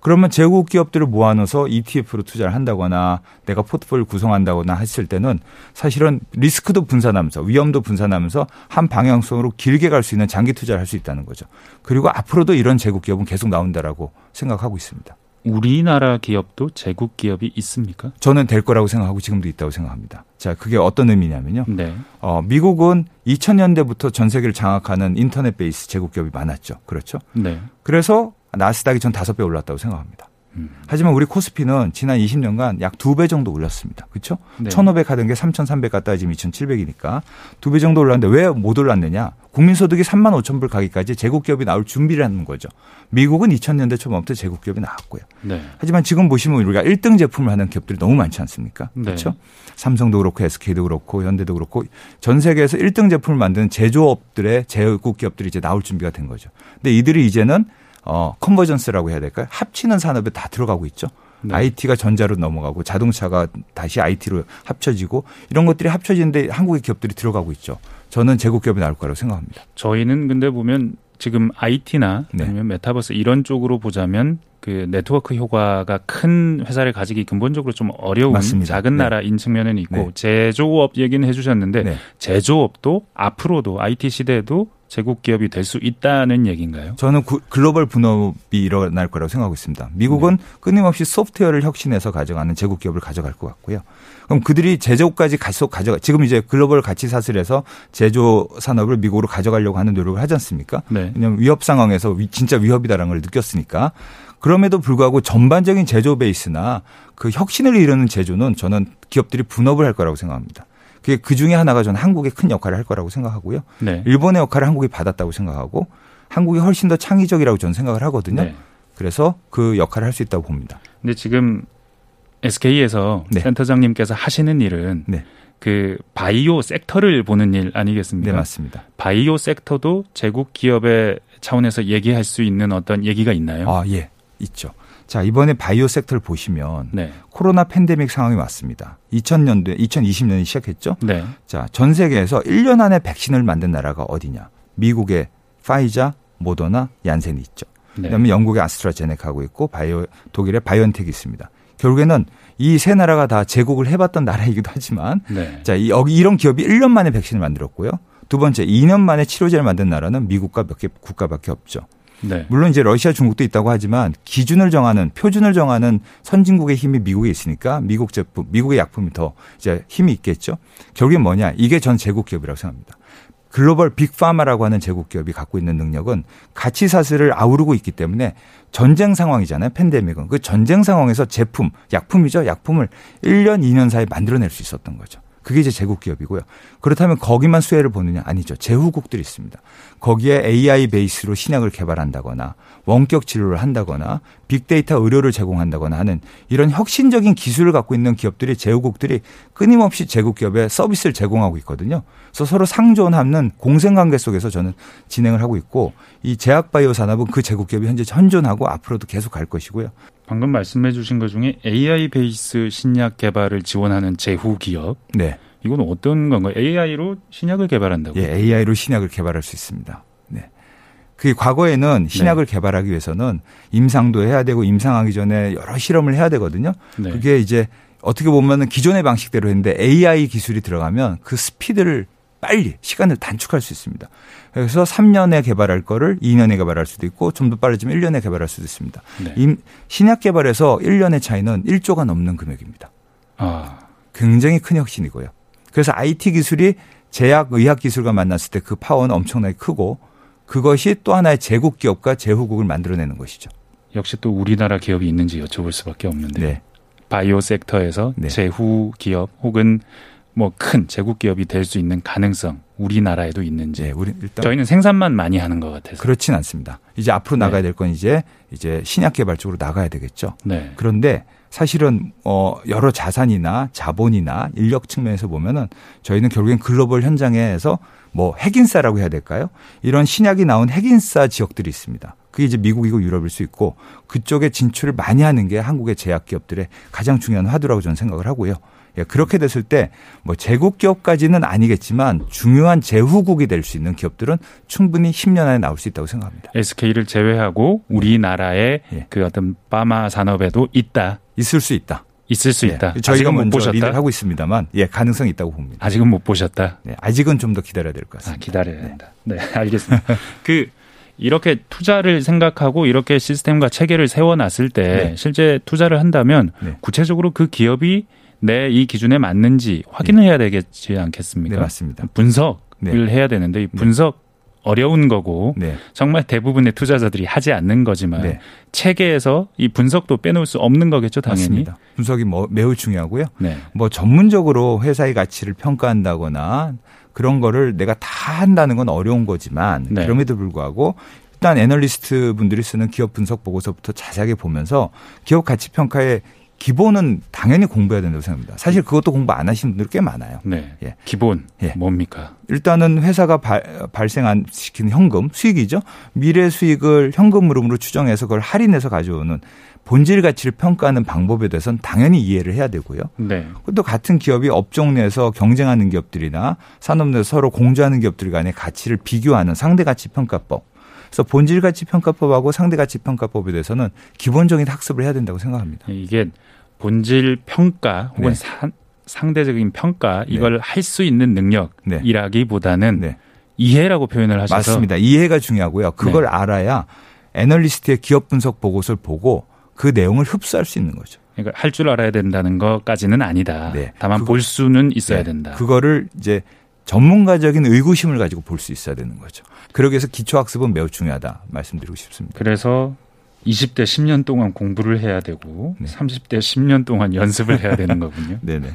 그러면 제국 기업들을 모아놓아서 ETF로 투자를 한다거나 내가 포트폴리오 구성한다거나 했을 때는 사실은 리스크도 분산하면서 위험도 분산하면서 한 방향성으로 길게 갈 수 있는 장기 투자를 할 수 있다는 거죠. 그리고 앞으로도 이런 제국 기업은 계속 나온다라고 생각하고 있습니다. 우리나라 기업도 제국 기업이 있습니까? 저는 될 거라고 생각하고 지금도 있다고 생각합니다. 자, 그게 어떤 의미냐면요. 네. 어, 미국은 2000년대부터 전 세계를 장악하는 인터넷 베이스 제국 기업이 많았죠. 그렇죠? 네. 그래서 나스닥이 전 다섯 배 올랐다고 생각합니다. 음. 하지만 우리 코스피는 지난 20년간 약 두 배 정도 올랐습니다. 그렇죠? 네. 1,500 하던 게 3,300 갔다가 지금 2,700이니까 두 배 정도 올랐는데 왜 못 올랐느냐? 국민소득이 3만 5천 불 가기까지 제국 기업이 나올 준비를 하는 거죠. 미국은 2000년대 초반부터 제국 기업이 나왔고요. 네. 하지만 지금 보시면 우리가 1등 제품을 하는 기업들이 너무 많지 않습니까? 네. 그렇죠? 삼성도 그렇고 SK도 그렇고 현대도 그렇고 전 세계에서 1등 제품을 만드는 제조업들의 제국 기업들이 이제 나올 준비가 된 거죠. 근데 이들이 이제는 어 convergence라고 해야 될까요? 합치는 산업에 다 들어가고 있죠. 네. IT가 전자로 넘어가고 자동차가 다시 IT로 합쳐지고 이런 것들이 합쳐지는데 한국의 기업들이 들어가고 있죠. 저는 제국 기업이 나올 거라고 생각합니다. 저희는 근데 보면 지금 IT나 네. 아니면 메타버스 이런 쪽으로 보자면 그 네트워크 효과가 큰 회사를 가지기 근본적으로 좀 어려운 맞습니다. 작은 네. 나라인 측면은 있고 네. 제조업 얘기는 해주셨는데 네. 제조업도 앞으로도 IT 시대에도 제국 기업이 될 수 있다는 얘기인가요? 저는 구, 글로벌 분업이 일어날 거라고 생각하고 있습니다. 미국은 네. 끊임없이 소프트웨어를 혁신해서 가져가는 제국 기업을 가져갈 것 같고요. 그럼 그들이 제조까지 계속 가져가 지금 이제 글로벌 가치 사슬에서 제조 산업을 미국으로 가져가려고 하는 노력을 하지 않습니까? 네. 왜냐하면 위협 상황에서 진짜 위협이다라는 걸 느꼈으니까 그럼에도 불구하고 전반적인 제조 베이스나 그 혁신을 이루는 제조는 저는 기업들이 분업을 할 거라고 생각합니다. 그게 그 중에 하나가 저는 한국의 큰 역할을 할 거라고 생각하고요. 네. 일본의 역할을 한국이 받았다고 생각하고 한국이 훨씬 더 창의적이라고 저는 생각을 하거든요. 네. 그래서 그 역할을 할 수 있다고 봅니다. 근데 지금 SK에서 네. 센터장님께서 하시는 일은 네. 그 바이오 섹터를 보는 일 아니겠습니까? 네, 맞습니다. 바이오 섹터도 제국 기업의 차원에서 얘기할 수 있는 어떤 얘기가 있나요? 아, 예. 있죠. 자, 이번에 바이오 섹터를 보시면 네. 코로나 팬데믹 상황이 왔습니다. 2000년도에 2020년에 시작했죠. 네. 자, 전 세계에서 1년 안에 백신을 만든 나라가 어디냐? 미국의 파이자, 모더나, 얀센이 있죠. 네. 그다음에 영국의 아스트라제네카하고 있고 바이오 독일의 바이온텍이 있습니다. 결국에는 이 세 나라가 다 제국을 해봤던 나라이기도 하지만 네. 자, 이, 이런 기업이 1년 만에 백신을 만들었고요. 두 번째, 2년 만에 치료제를 만든 나라는 미국과 몇 개 국가밖에 없죠. 네. 물론 이제 러시아, 중국도 있다고 하지만 기준을 정하는 표준을 정하는 선진국의 힘이 미국에 있으니까 미국 제품, 미국의 약품이 더 이제 힘이 있겠죠. 결국엔 뭐냐? 이게 전 제국 기업이라고 생각합니다. 글로벌 빅파마라고 하는 제국 기업이 갖고 있는 능력은 가치 사슬을 아우르고 있기 때문에 전쟁 상황이잖아요. 팬데믹은 그 전쟁 상황에서 제품, 약품이죠. 약품을 1년, 2년 사이에 만들어낼 수 있었던 거죠. 그게 이제 제국 기업이고요. 그렇다면 거기만 수혜를 보느냐? 아니죠. 제후국들이 있습니다. 거기에 AI 베이스로 신약을 개발한다거나 원격 진료를 한다거나 빅데이터 의료를 제공한다거나 하는 이런 혁신적인 기술을 갖고 있는 기업들이 제후국들이 끊임없이 제국 기업에 서비스를 제공하고 있거든요. 그래서 서로 상존하는 공생 관계 속에서 저는 진행을 하고 있고 이 제약바이오 산업은 그 제국 기업이 현재 현존하고 앞으로도 계속 갈 것이고요. 방금 말씀해 주신 것 중에 AI 베이스 신약 개발을 지원하는 제후 기업. 네. 이건 어떤 건가요? AI로 신약을 개발한다고요? 예, AI로 신약을 개발할 수 있습니다. 네. 그 과거에는 신약을 네. 개발하기 위해서는 임상도 해야 되고 임상하기 전에 여러 실험을 해야 되거든요. 네. 그게 이제 어떻게 보면은 기존의 방식대로 했는데 AI 기술이 들어가면 그 스피드를 빨리 시간을 단축할 수 있습니다. 그래서 3년에 개발할 거를 2년에 개발할 수도 있고 좀 더 빠르지만 1년에 개발할 수도 있습니다. 네. 신약 개발에서 1년의 차이는 1조가 넘는 금액입니다. 아. 굉장히 큰 혁신이고요. 그래서 IT 기술이 제약 의학 기술과 만났을 때 그 파워는 엄청나게 크고 그것이 또 하나의 제국 기업과 제후국을 만들어내는 것이죠. 역시 또 우리나라 기업이 있는지 여쭤볼 수밖에 없는데 네. 바이오 섹터에서 네. 제후 기업 혹은 뭐 큰 제국 기업이 될 수 있는 가능성 우리나라에도 있는지 네, 우리 일단 저희는 생산만 많이 하는 것 같아서 그렇진 않습니다. 이제 앞으로 네. 나가야 될 건 이제 이제 신약 개발 쪽으로 나가야 되겠죠. 네. 그런데 사실은 어 여러 자산이나 자본이나 인력 측면에서 보면은 저희는 결국엔 글로벌 현장에서 뭐 핵인싸라고 해야 될까요? 이런 신약이 나온 핵인싸 지역들이 있습니다. 그게 이제 미국이고 유럽일 수 있고 그쪽에 진출을 많이 하는 게 한국의 제약 기업들의 가장 중요한 화두라고 저는 생각을 하고요. 예, 그렇게 됐을 때 뭐 제국 기업까지는 아니겠지만 중요한 제후국이 될 수 있는 기업들은 충분히 10년 안에 나올 수 있다고 생각합니다. SK를 제외하고 우리나라의 예. 그 어떤 파마 산업에도 있다. 있을 수 있다. 있을 수 예. 있다. 저희가 못 보셨다. 하고 있습니다만, 예, 가능성이 있다고 봅니다. 아직은 못 보셨다. 네, 아직은 좀 더 기다려야 될 것 같습니다. 아, 기다려야 된다. 네, 네 알겠습니다. 그 이렇게 투자를 생각하고 이렇게 시스템과 체계를 세워놨을 때 네. 실제 투자를 한다면 네. 구체적으로 그 기업이 내 이 기준에 맞는지 확인을 네. 해야 되겠지 않겠습니까? 네, 맞습니다. 분석을 네. 해야 되는데 이 네. 분석 어려운 거고 네. 정말 대부분의 투자자들이 하지 않는 거지만 네. 체계에서 이 분석도 빼놓을 수 없는 거겠죠, 당연히. 맞습니다. 분석이 뭐 매우 중요하고요. 네. 뭐 전문적으로 회사의 가치를 평가한다거나 그런 거를 내가 다 한다는 건 어려운 거지만 네. 그럼에도 불구하고 일단 애널리스트 분들이 쓰는 기업 분석 보고서부터 자세하게 보면서 기업 가치 평가의 기본은 당연히 공부해야 된다고 생각합니다. 사실 그것도 공부 안 하시는 분들 꽤 많아요. 네. 예. 기본 예. 뭡니까? 일단은 회사가 발, 발생한 시키는 현금 수익이죠. 미래 수익을 현금 흐름으로 추정해서 그걸 할인해서 가져오는 본질 가치를 평가하는 방법에 대해서는 당연히 이해를 해야 되고요. 네. 또 같은 기업이 업종 내에서 경쟁하는 기업들이나 산업 내에서 서로 공조하는 기업들 간의 가치를 비교하는 상대 가치 평가법. 그래서 본질 가치 평가법하고 상대 가치 평가법에 대해서는 기본적인 학습을 해야 된다고 생각합니다. 이게 본질 평가 혹은 네. 사, 상대적인 평가 네. 이걸 네. 할수 있는 능력이라기보다는 네. 이해라고 표현을 하셔서 맞습니다. 이해가 중요하고요. 그걸 네. 알아야 애널리스트의 기업 분석 보고서를 보고 그 내용을 흡수할 수 있는 거죠. 그러니까 할 줄 알아야 된다는 것까지는 아니다. 네. 다만 그거, 볼 수는 있어야 된다. 그거를 이제 전문가적인 의구심을 가지고 볼 수 있어야 되는 거죠. 그러기 위해서 기초학습은 매우 중요하다 말씀드리고 싶습니다. 그래서 20대 10년 동안 공부를 해야 되고 네. 30대 10년 동안 연습을 해야 되는 거군요. 네네.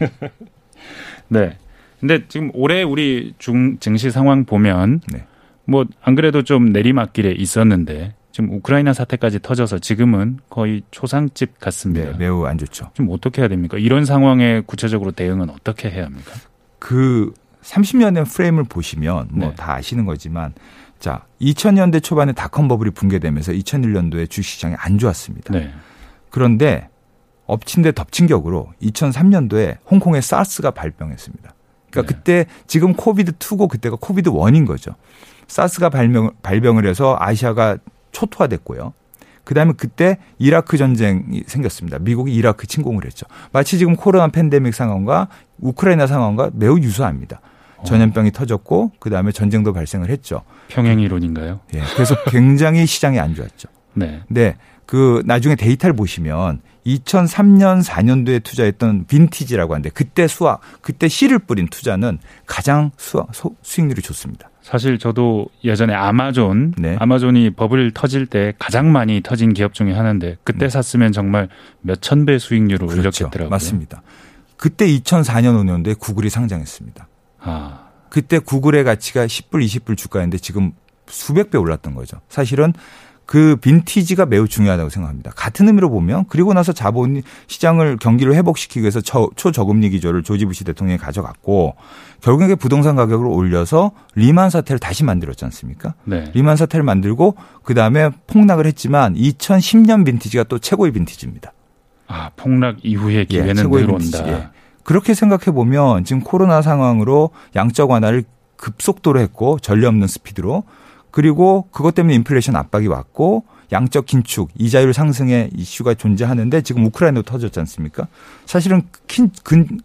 네. 근데 지금 올해 우리 중 증시 상황 보면 네. 뭐안 그래도 좀 내리막길에 있었는데 지금 우크라이나 사태까지 터져서 지금은 거의 초상집 같습니다. 네, 매우 안 좋죠. 좀 어떻게 해야 됩니까? 이런 상황에 구체적으로 대응은 어떻게 해야 합니까? 그 30년의 프레임을 보시면 뭐다 네. 아시는 거지만 자, 2000년대 초반에 닷컴 버블이 붕괴되면서 2001년도에 주식시장이 안 좋았습니다. 네. 그런데 엎친 데 덮친 격으로 2003년도에 홍콩에 사스가 발병했습니다. 그러니까 네. 그때 지금 COVID 2고 그때가 COVID 1인 거죠. 사스가 발병, 발병을 해서 아시아가 초토화됐고요. 그 다음에 그때 이라크 전쟁이 생겼습니다. 미국이 이라크 침공을 했죠. 마치 지금 코로나 팬데믹 상황과 우크라이나 상황과 매우 유사합니다. 전염병이 터졌고 그 다음에 전쟁도 발생을 했죠. 평행 이론인가요? 예. 그래서 굉장히 시장이 안 좋았죠. 네. 네. 그 나중에 데이터를 보시면 2003년 4년도에 투자했던 빈티지라고 하는데 그때 수확 그때 씨를 뿌린 투자는 가장 수확, 수익률이 좋습니다. 사실 저도 예전에 아마존 네. 아마존이 버블 터질 때 가장 많이 터진 기업 중에 하나인데 그때 네. 샀으면 정말 몇 천 배 수익률을 그렇죠. 올렸겠더라고요. 맞습니다. 그때 2004년 5년도에 구글이 상장했습니다. 아. 그때 구글의 가치가 10불, 20불 주가였는데 지금 수백 배 올랐던 거죠. 사실은 그 빈티지가 매우 중요하다고 생각합니다. 같은 의미로 보면 그리고 나서 자본 시장을 경기를 회복시키기 위해서 초저금리 기조를 조지 부시 대통령이 가져갔고 결국에 부동산 가격을 올려서 리만 사태를 다시 만들었지 않습니까? 네. 리만 사태를 만들고 그 다음에 폭락을 했지만 2010년 빈티지가 또 최고의 빈티지입니다. 아 폭락 이후의 기회는 예, 늘어온다. 예. 그렇게 생각해 보면 지금 코로나 상황으로 양적 완화를 급속도로 했고 전례 없는 스피드로 그리고 그것 때문에 인플레이션 압박이 왔고 양적 긴축, 이자율 상승의 이슈가 존재하는데 지금 우크라이나도 터졌지 않습니까? 사실은 큰, 큰,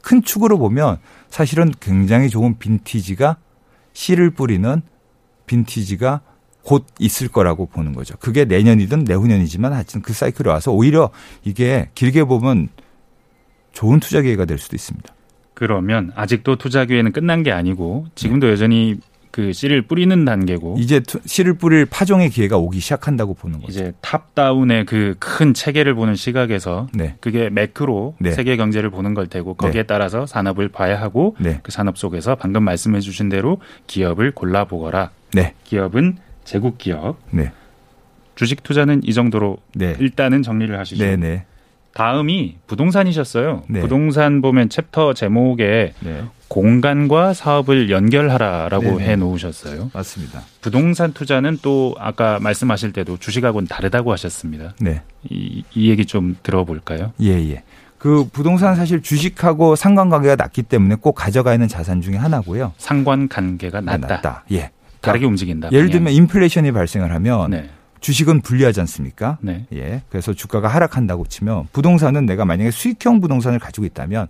큰 축으로 보면 사실은 굉장히 좋은 빈티지가 씨를 뿌리는 빈티지가 곧 있을 거라고 보는 거죠. 그게 내년이든 내후년이지만 하여튼 그 사이클이 와서 오히려 이게 길게 보면 좋은 투자 기회가 될 수도 있습니다. 그러면 아직도 투자 기회는 끝난 게 아니고 지금도 네. 여전히 그 씨를 뿌리는 단계고 이제 씨를 뿌릴 파종의 기회가 오기 시작한다고 보는 거죠. 이제 탑다운의 그 큰 체계를 보는 시각에서 네. 그게 매크로 네. 세계 경제를 보는 걸 테고 거기에 네. 따라서 산업을 봐야 하고 네. 그 산업 속에서 방금 말씀해 주신 대로 기업을 골라 보거라. 네. 기업은 제국 기업. 주식 투자는 이 정도로 일단은 정리를 하시죠. 다음이 부동산이셨어요. 네. 부동산 보면 챕터 제목에 네. 공간과 사업을 연결하라라고 네, 네. 해 놓으셨어요. 맞습니다. 부동산 투자는 또 아까 말씀하실 때도 주식하고는 다르다고 하셨습니다. 네. 이, 이 얘기 좀 들어볼까요? 예, 예. 그 부동산 사실 주식하고 상관관계가 낮기 때문에 꼭 가져가 있는 자산 중에 하나고요. 상관관계가 낮다. 낮다. 예. 다르게 움직인다. 예를 들면 인플레이션이 발생을 하면 네. 주식은 불리하지 않습니까? 네. 예. 그래서 주가가 하락한다고 치면 부동산은 내가 만약에 수익형 부동산을 가지고 있다면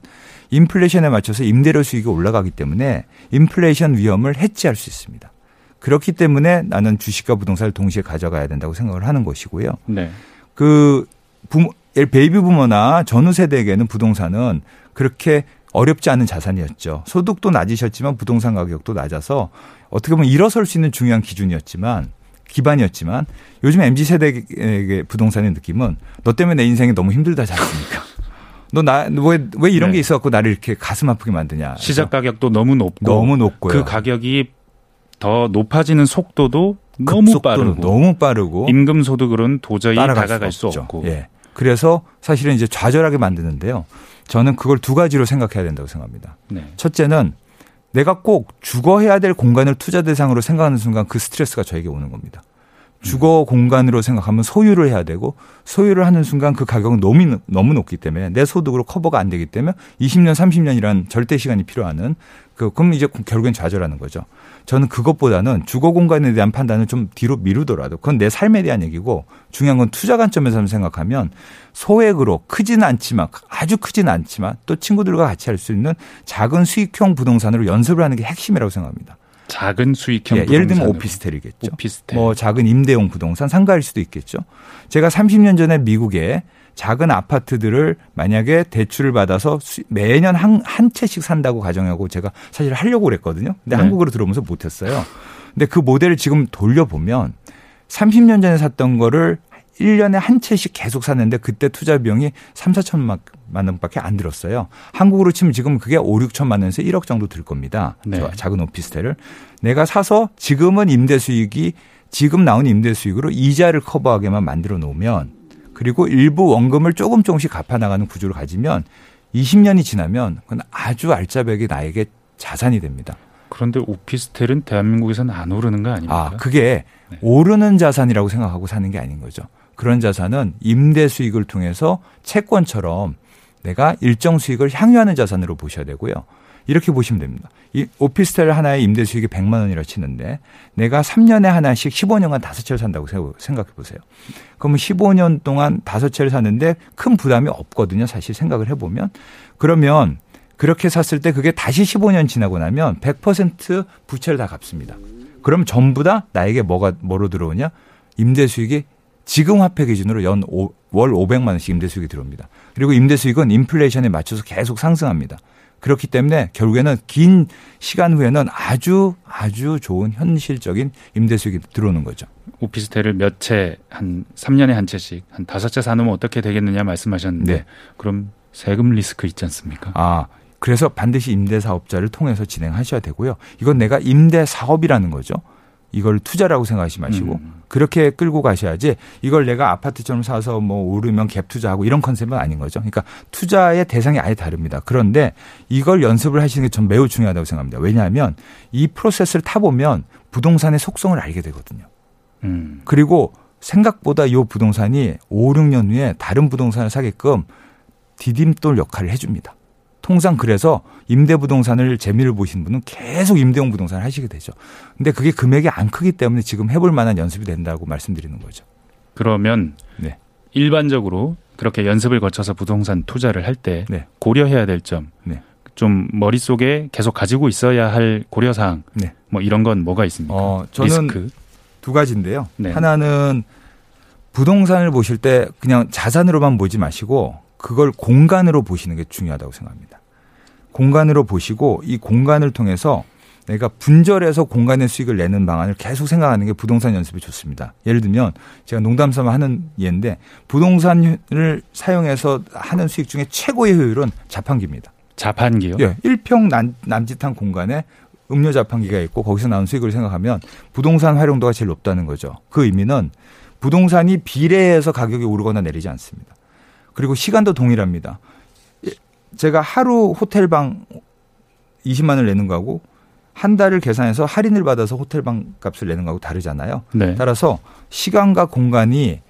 인플레이션에 맞춰서 임대료 수익이 올라가기 때문에 인플레이션 위험을 헤지할 수 있습니다. 그렇기 때문에 나는 주식과 부동산을 동시에 가져가야 된다고 생각을 하는 것이고요. 네. 그 부머, 베이비 부머나 전후 세대에게는 부동산은 그렇게 어렵지 않은 자산이었죠. 소득도 낮으셨지만 부동산 가격도 낮아서 어떻게 보면 일어설 수 있는 중요한 기준이었지만 기반이었지만 요즘 MZ 세대에게 부동산의 느낌은 너 때문에 내 인생이 너무 힘들다지 않습니까? 너나왜왜 이런 네. 게 있어갖고 나를 이렇게 가슴 아프게 만드냐. 시작 가격도 너무 높고 너무 높고요. 그 가격이 더 높아지는 속도도 너무 빠르고 너무 빠르고 임금 소득으로는 도저히 다가갈 수 없고. 예. 그래서 사실은 이제 좌절하게 만드는데요. 저는 그걸 두 가지로 생각해야 된다고 생각합니다. 네. 첫째는 내가 꼭 주거 해야 될 공간을 투자 대상으로 생각하는 순간 그 스트레스가 저에게 오는 겁니다. 주거 공간으로 생각하면 소유를 해야 되고 소유를 하는 순간 그 가격은 너무 너무 높기 때문에 내 소득으로 커버가 안 되기 때문에 20년 30년이란 절대 시간이 필요하는 그 그럼 이제 결국엔 좌절하는 거죠. 저는 그것보다는 주거 공간에 대한 판단을 좀 뒤로 미루더라도 그건 내 삶에 대한 얘기고 중요한 건 투자 관점에서 생각하면 소액으로 크지는 않지만 아주 크지는 않지만 또 친구들과 같이 할 수 있는 작은 수익형 부동산으로 연습을 하는 게 핵심이라고 생각합니다. 작은 수익형 예, 예를 들면 오피스텔이겠죠. 오피스텔. 뭐 작은 임대용 부동산 상가일 수도 있겠죠. 제가 30년 전에 미국에 작은 아파트들을 만약에 대출을 받아서 매년 한, 한 채씩 산다고 가정하고 제가 사실 하려고 그랬거든요. 근데 네. 한국으로 들어오면서 못했어요. 근데 그 모델을 지금 돌려보면 30년 전에 샀던 거를 1년에 한 채씩 계속 샀는데 그때 투자 비용이 3, 4천만 원밖에 안 들었어요. 한국으로 치면 지금 그게 5, 6천만 원에서 1억 정도 들 겁니다. 네. 작은 오피스텔을. 내가 사서 지금은 임대 수익이 지금 나온 임대 수익으로 이자를 커버하게만 만들어 놓으면 그리고 일부 원금을 조금 조금씩 갚아 나가는 구조를 가지면 20년이 지나면 그건 아주 알짜배기 나에게 자산이 됩니다. 그런데 오피스텔은 대한민국에서는 안 오르는 거 아닙니까? 아, 그게 네. 오르는 자산이라고 생각하고 사는 게 아닌 거죠. 그런 자산은 임대 수익을 통해서 채권처럼 내가 일정 수익을 향유하는 자산으로 보셔야 되고요. 이렇게 보시면 됩니다. 이 오피스텔 하나의 임대 수익이 100만 원이라 치는데 내가 3년에 하나씩 15년간 다섯 채를 산다고 생각해 보세요. 그러면 15년 동안 다섯 채를 샀는데 큰 부담이 없거든요. 사실 생각을 해 보면. 그러면 그렇게 샀을 때 그게 다시 15년 지나고 나면 100% 부채를 다 갚습니다. 그럼 전부 다 나에게 뭐가 뭐로 들어오냐? 임대 수익이 지금 화폐 기준으로 연 월 500만 원씩 임대 수익이 들어옵니다. 그리고 임대 수익은 인플레이션에 맞춰서 계속 상승합니다. 그렇기 때문에 결국에는 긴 시간 후에는 아주 아주 좋은 현실적인 임대 수익이 들어오는 거죠. 오피스텔을 몇 채 한 3년에 한 채씩 한 다섯 채 사놓으면 어떻게 되겠느냐 말씀하셨는데 네. 그럼 세금 리스크 있지 않습니까? 아, 그래서 반드시 임대 사업자를 통해서 진행하셔야 되고요. 이건 내가 임대 사업이라는 거죠. 이걸 투자라고 생각하지 마시고 음. 그렇게 끌고 가셔야지 이걸 내가 아파트처럼 사서 뭐 오르면 갭 투자하고 이런 컨셉은 아닌 거죠. 그러니까 투자의 대상이 아예 다릅니다. 그런데 이걸 연습을 하시는 게 전 매우 중요하다고 생각합니다. 왜냐하면 이 프로세스를 타보면 부동산의 속성을 알게 되거든요. 음. 그리고 생각보다 이 부동산이 5, 6년 후에 다른 부동산을 사게끔 디딤돌 역할을 해줍니다. 통상 그래서 임대 부동산을 재미를 보신 분은 계속 임대용 부동산을 하시게 되죠. 근데 그게 금액이 안 크기 때문에 지금 해볼 만한 연습이 된다고 말씀드리는 거죠. 그러면 네. 일반적으로 그렇게 연습을 거쳐서 부동산 투자를 할때 네. 고려해야 될 점, 네. 좀 머릿속에 계속 가지고 있어야 할 고려사항, 네. 뭐 이런 건 뭐가 있습니까? 어, 저는 리스크. 두 가지인데요. 네. 하나는 부동산을 보실 때 그냥 자산으로만 보지 마시고 그걸 공간으로 보시는 게 중요하다고 생각합니다. 공간으로 보시고 이 공간을 통해서 내가 분절해서 공간의 수익을 내는 방안을 계속 생각하는 게 부동산 연습이 좋습니다. 예를 들면 제가 농담 삼아 하는 예인데 부동산을 사용해서 하는 수익 중에 최고의 효율은 자판기입니다. 자판기요? 예. 1평 남, 남짓한 공간에 음료 자판기가 있고 거기서 나온 수익을 생각하면 부동산 활용도가 제일 높다는 거죠. 그 의미는 부동산이 비례해서 가격이 오르거나 내리지 않습니다. 그리고 시간도 동일합니다. 제가 하루 호텔방 20만 원을 내는 거하고 한 달을 계산해서 할인을 받아서 호텔방 값을 내는 거하고 다르잖아요. 네. 따라서 시간과 공간이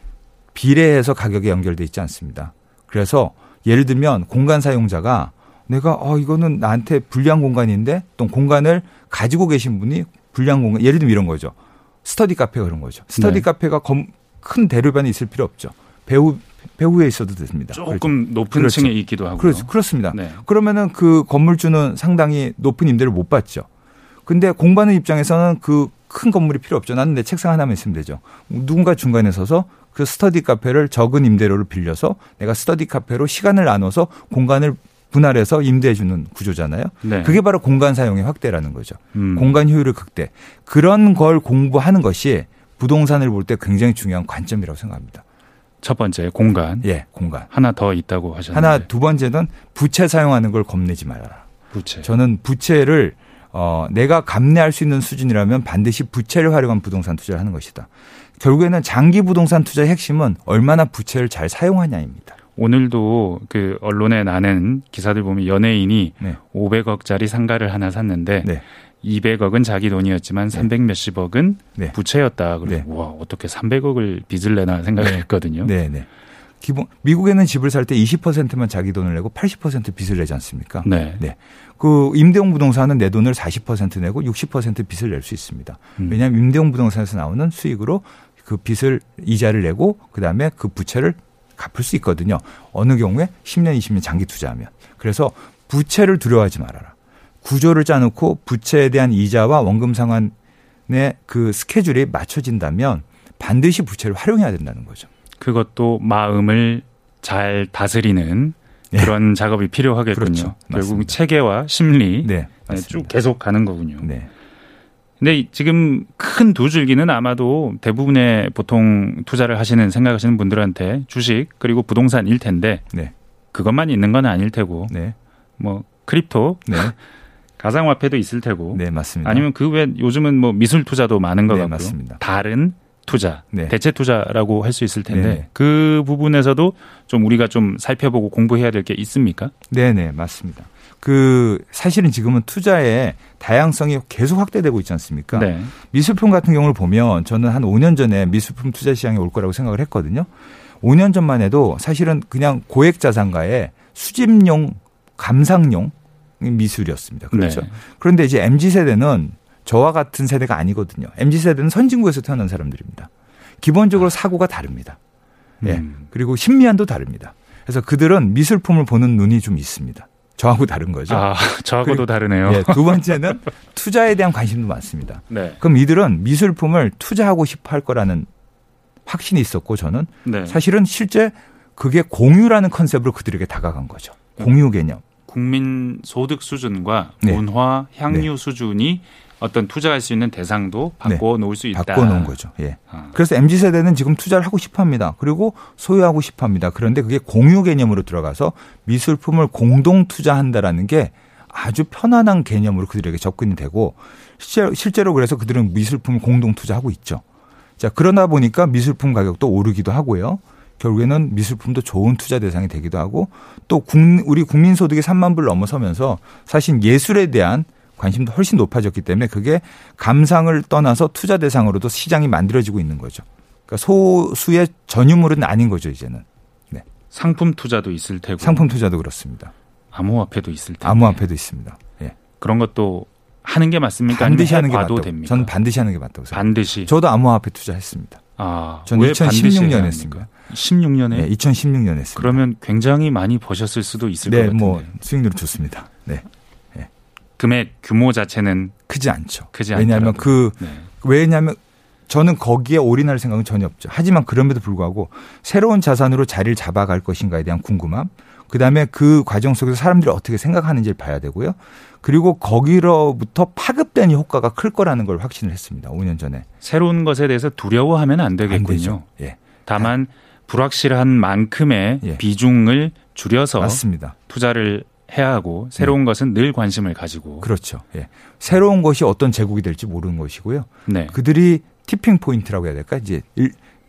비례해서 가격에 연결돼 있지 않습니다. 그래서 예를 들면 공간 사용자가 내가 어 이거는 나한테 불리한 공간인데 또 공간을 가지고 계신 분이 불리한 공간 예를 들면 이런 거죠. 스터디 카페가 그런 거죠. 스터디 네. 카페가 검, 큰 대로변이 있을 필요 없죠. 배우 배후에 있어도 됩니다. 조금 그렇죠. 높은 그렇죠. 층에 있기도 하고. 그렇죠. 그렇습니다. 네. 그러면은 그 건물주는 상당히 높은 임대를 못 받죠. 근데 공부하는 입장에서는 그 큰 건물이 필요 없죠. 나는 내 책상 하나만 있으면 되죠. 누군가 중간에 서서 그 스터디 카페를 적은 임대료를 빌려서 내가 스터디 카페로 시간을 나눠서 공간을 분할해서 임대해 주는 구조잖아요. 네. 그게 바로 공간 사용의 확대라는 거죠. 음. 공간 효율을 극대. 그런 걸 공부하는 것이 부동산을 볼 때 굉장히 중요한 관점이라고 생각합니다. 첫 번째 공간. 예, 공간. 하나 더 있다고 하셨는데. 하나 두 번째는 부채 사용하는 걸 겁내지 말아라. 부채. 저는 부채를 어 내가 감내할 수 있는 수준이라면 반드시 부채를 활용한 부동산 투자를 하는 것이다. 결국에는 장기 부동산 투자의 핵심은 얼마나 부채를 잘 사용하냐입니다. 오늘도 그 언론에 나는 기사들 보면 연예인이 네. 500억짜리 상가를 하나 샀는데 네. 200억은 자기 돈이었지만 300 몇십억은 네. 부채였다. 그래서 네. 와 어떻게 300억을 빚을 내나 생각했거든요. 네, 네. 기본 미국에는 집을 살 때 20%만 자기 돈을 내고 80% 빚을 내지 않습니까? 네. 네. 그 임대용 부동산은 내 돈을 40% 내고 60% 빚을 낼 수 있습니다. 음. 왜냐하면 임대용 부동산에서 나오는 수익으로 그 빚을 이자를 내고 그다음에 그 부채를 갚을 수 있거든요. 어느 경우에 10년, 20년 장기 투자하면. 그래서 부채를 두려워하지 말아라. 구조를 짜놓고 부채에 대한 이자와 원금 상환의 그 스케줄이 맞춰진다면 반드시 부채를 활용해야 된다는 거죠. 그것도 마음을 잘 다스리는 네. 그런 작업이 필요하겠군요. 그렇죠. 결국 체계와 심리 네, 네쭉 계속 가는 거군요. 네. 근데 지금 큰 두 줄기는 아마도 대부분의 보통 투자를 하시는 생각하시는 분들한테 주식 그리고 부동산일 텐데 네. 그것만 있는 건 아닐 테고 네. 뭐 crypto 네. 가상화폐도 있을 테고 네 맞습니다. 아니면 그 외 요즘은 뭐 미술 투자도 많은 것 네, 같고요. 맞습니다. 다른 투자, 네. 대체 투자라고 할 수 있을 텐데 네. 그 부분에서도 좀 우리가 좀 살펴보고 공부해야 될 게 있습니까? 네, 네 맞습니다. 그 사실은 지금은 투자의 다양성이 계속 확대되고 있지 않습니까? 네. 미술품 같은 경우를 보면 저는 한 5년 전에 미술품 투자 시장이 올 거라고 생각을 했거든요. 5년 전만 해도 사실은 그냥 고액 자산가의 수집용 감상용 미술이었습니다. 그렇죠. 네. 그런데 이제 MZ 세대는 저와 같은 세대가 아니거든요. MZ 세대는 선진국에서 태어난 사람들입니다. 기본적으로 사고가 다릅니다. 예. 음. 그리고 심미안도 다릅니다. 그래서 그들은 미술품을 보는 눈이 좀 있습니다. 저하고 다른 거죠. 아, 저하고도 다르네요. 네, 두 번째는 투자에 대한 관심도 많습니다. 네. 그럼 이들은 미술품을 투자하고 싶어 할 거라는 확신이 있었고 저는 네. 사실은 실제 그게 공유라는 컨셉으로 그들에게 다가간 거죠. 공유 개념. 국민 소득 수준과 네. 문화 향유 네. 수준이 어떤 투자할 수 있는 대상도 바꿔 네. 놓을 수 있다. 바꿔 놓은 거죠. 예. 아. 그래서 MZ 세대는 지금 투자를 하고 싶어 합니다. 그리고 소유하고 싶어 합니다. 그런데 그게 공유 개념으로 들어가서 미술품을 공동 투자한다라는 게 아주 편안한 개념으로 그들에게 접근이 되고 실제로 그래서 그들은 미술품을 공동 투자하고 있죠. 자, 그러다 보니까 미술품 가격도 오르기도 하고요. 결국에는 미술품도 좋은 투자 대상이 되기도 하고 또 우리 국민 소득이 3만 불 넘어서면서 사실 예술에 대한 관심도 훨씬 높아졌기 때문에 그게 감상을 떠나서 투자 대상으로도 시장이 만들어지고 있는 거죠. 그러니까 소수의 전유물은 아닌 거죠, 이제는. 네. 상품 투자도 있을 테고. 상품 투자도 그렇습니다. 암호화폐도 있을 테고. 암호화폐도 있습니다. 예. 그런 것도 하는 게 맞습니까? 반드시 하는 게 맞다고. 됩니까? 저는 반드시 하는 게 맞다고 생각합니다. 반드시. 저도 암호화폐 투자했습니다. 아, 저는 2016년 했습니다. 16년에? 네, 2016년 했습니다. 그러면 굉장히 많이 버셨을 수도 있을 네, 것 같은데. 뭐 수익률 좋습니다. 네. 금액 규모 자체는 크지 않죠. 크지 왜냐하면 그 네. 왜냐하면 저는 거기에 올인할 생각은 전혀 없죠. 하지만 그럼에도 불구하고 새로운 자산으로 자리를 잡아갈 것인가에 대한 궁금함. 그다음에 그 과정 속에서 사람들이 어떻게 생각하는지를 봐야 되고요. 그리고 거기로부터 파급된 효과가 클 거라는 걸 확신을 했습니다. 5년 전에. 새로운 것에 대해서 두려워하면 안 되겠군요. 안 예. 다만 불확실한 만큼의 예. 비중을 줄여서 맞습니다. 투자를 해야 하고 새로운 네. 것은 늘 관심을 가지고 그렇죠. 예. 새로운 것이 어떤 제국이 될지 모르는 것이고요. 네. 그들이 tipping point라고 해야 될까? 이제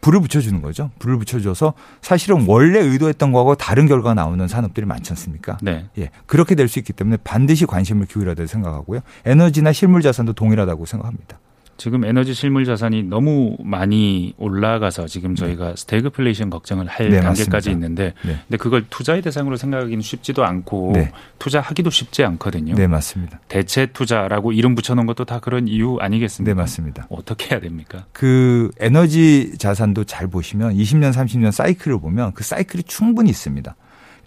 불을 붙여주는 거죠. 불을 붙여줘서 사실은 원래 의도했던 거하고 다른 결과가 나오는 산업들이 많지 않습니까? 네. 예. 그렇게 될 수 있기 때문에 반드시 관심을 기울여야 될 생각하고요. 에너지나 실물 자산도 동일하다고 생각합니다. 지금 에너지 실물 자산이 너무 많이 올라가서 지금 저희가 네. 스태그플레이션 걱정을 할 네, 단계까지 맞습니다. 있는데 네. 근데 그걸 투자의 대상으로 생각하기는 쉽지도 않고 네. 투자하기도 쉽지 않거든요. 네, 맞습니다. 대체 투자라고 이름 붙여 놓은 것도 다 그런 이유 아니겠습니까? 네, 맞습니다. 어떻게 해야 됩니까? 그 에너지 자산도 잘 보시면 20년, 30년 사이클을 보면 그 사이클이 충분히 있습니다.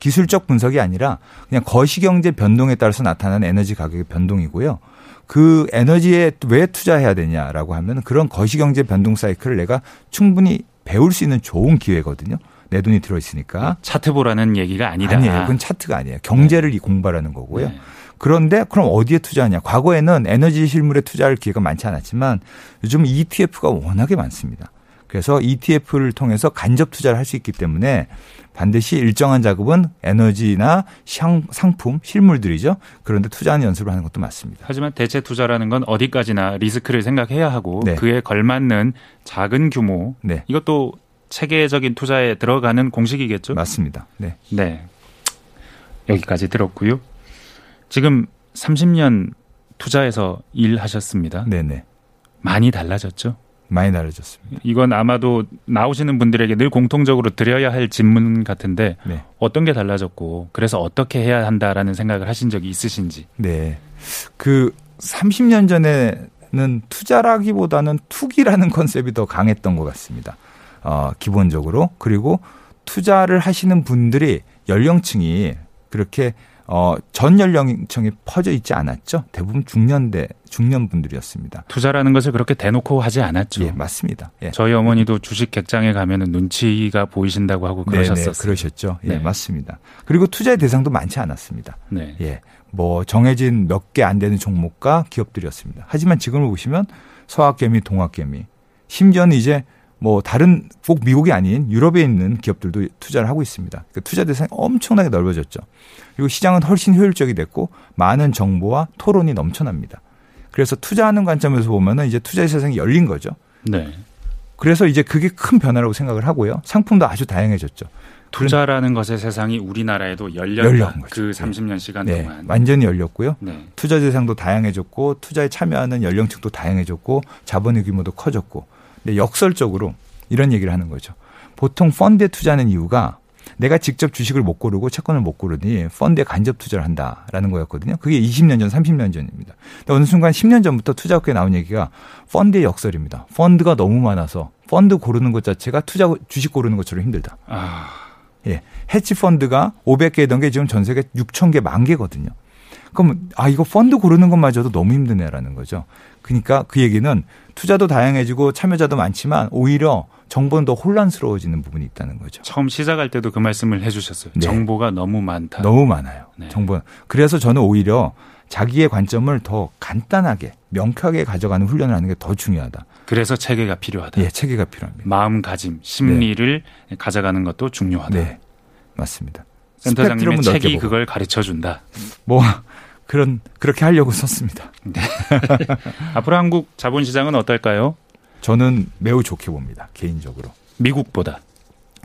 기술적 분석이 아니라 그냥 거시경제 변동에 따라서 나타나는 에너지 가격의 변동이고요. 그 에너지에 왜 투자해야 되냐라고 하면 그런 거시경제 변동 사이클을 내가 충분히 배울 수 있는 좋은 기회거든요. 내 돈이 들어있으니까. 차트 보라는 얘기가 아니다. 아니에요. 그건 차트가 아니에요. 경제를 네. 공부하라는 거고요. 네. 그런데 그럼 어디에 투자하냐? 과거에는 에너지 실물에 투자할 기회가 많지 않았지만 요즘 ETF가 워낙에 많습니다. 그래서 ETF를 통해서 간접 투자를 할 수 있기 때문에 반드시 일정한 자금은 에너지나 상품, 실물들이죠. 그런데 투자하는 연습을 하는 것도 맞습니다. 하지만 대체 투자라는 건 어디까지나 리스크를 생각해야 하고 네. 그에 걸맞는 작은 규모 네. 이것도 체계적인 투자에 들어가는 공식이겠죠? 맞습니다. 네. 네. 여기까지 들었고요. 지금 30년 투자해서 일하셨습니다. 네네. 많이 달라졌죠? 많이 달라졌습니다. 이건 아마도 나오시는 분들에게 늘 공통적으로 드려야 할 질문 같은데 네. 어떤 게 달라졌고 그래서 어떻게 해야 한다라는 생각을 하신 적이 있으신지. 네. 그 30년 전에는 투자라기보다는 투기라는 컨셉이 더 강했던 것 같습니다. 어, 기본적으로. 그리고 투자를 하시는 분들이 연령층이 그렇게 어, 전 연령층이 퍼져 있지 않았죠. 대부분 중년대 중년 분들이었습니다. 투자라는 것을 그렇게 대놓고 하지 않았죠. 예, 맞습니다. 예. 저희 어머니도 주식 객장에 가면은 눈치가 보이신다고 하고 그러셨었어요. 네네, 그러셨죠. 예, 네. 맞습니다. 그리고 투자의 대상도 많지 않았습니다. 네. 예. 뭐 정해진 몇 개 안 되는 종목과 기업들이었습니다. 하지만 지금을 보시면 서학개미, 동학개미, 심지어는 이제 뭐 다른 꼭 미국이 아닌 유럽에 있는 기업들도 투자를 하고 있습니다. 그러니까 투자 대상이 엄청나게 넓어졌죠. 그리고 시장은 훨씬 효율적이 됐고 많은 정보와 토론이 넘쳐납니다. 그래서 투자하는 관점에서 보면은 이제 투자의 세상이 열린 거죠. 네. 그래서 이제 그게 큰 변화라고 생각을 하고요. 상품도 아주 다양해졌죠. 투자라는 것의 세상이 우리나라에도 열렸다. 그 30년 시간 네. 동안. 완전히 열렸고요. 네. 투자 대상도 다양해졌고 투자에 참여하는 연령층도 다양해졌고 자본의 규모도 커졌고 근데 역설적으로 이런 얘기를 하는 거죠. 보통 펀드에 투자하는 이유가 내가 직접 주식을 못 고르고 채권을 못 고르니 펀드에 간접 투자를 한다라는 거였거든요. 그게 20년 전, 30년 전입니다. 근데 어느 순간 10년 전부터 투자학교에 나온 얘기가 펀드의 역설입니다. 펀드가 너무 많아서 펀드 고르는 것 자체가 투자 주식 고르는 것처럼 힘들다. 아. 예. 해치 펀드가 500개던 게 지금 전 세계 6천 개만 개거든요. 그럼 아 이거 펀드 고르는 것마저도 너무 힘드네라는 거죠. 그러니까 그 얘기는 투자도 다양해지고 참여자도 많지만 오히려 정보는 더 혼란스러워지는 부분이 있다는 거죠. 처음 시작할 때도 그 말씀을 해주셨어요. 네. 정보가 너무 많다. 너무 많아요. 네. 정보. 그래서 저는 오히려 자기의 관점을 더 간단하게 명쾌하게 가져가는 훈련을 하는 게 더 중요하다. 그래서 체계가 필요하다. 예, 체계가 필요합니다. 마음가짐, 심리를 네. 가져가는 것도 중요하다. 네, 맞습니다. 센터장님의 책이 그걸 가르쳐 준다. 뭐 그런 그렇게 하려고 썼습니다. 네. 앞으로 한국 자본시장은 어떨까요? 저는 매우 좋게 봅니다. 개인적으로. 미국보다.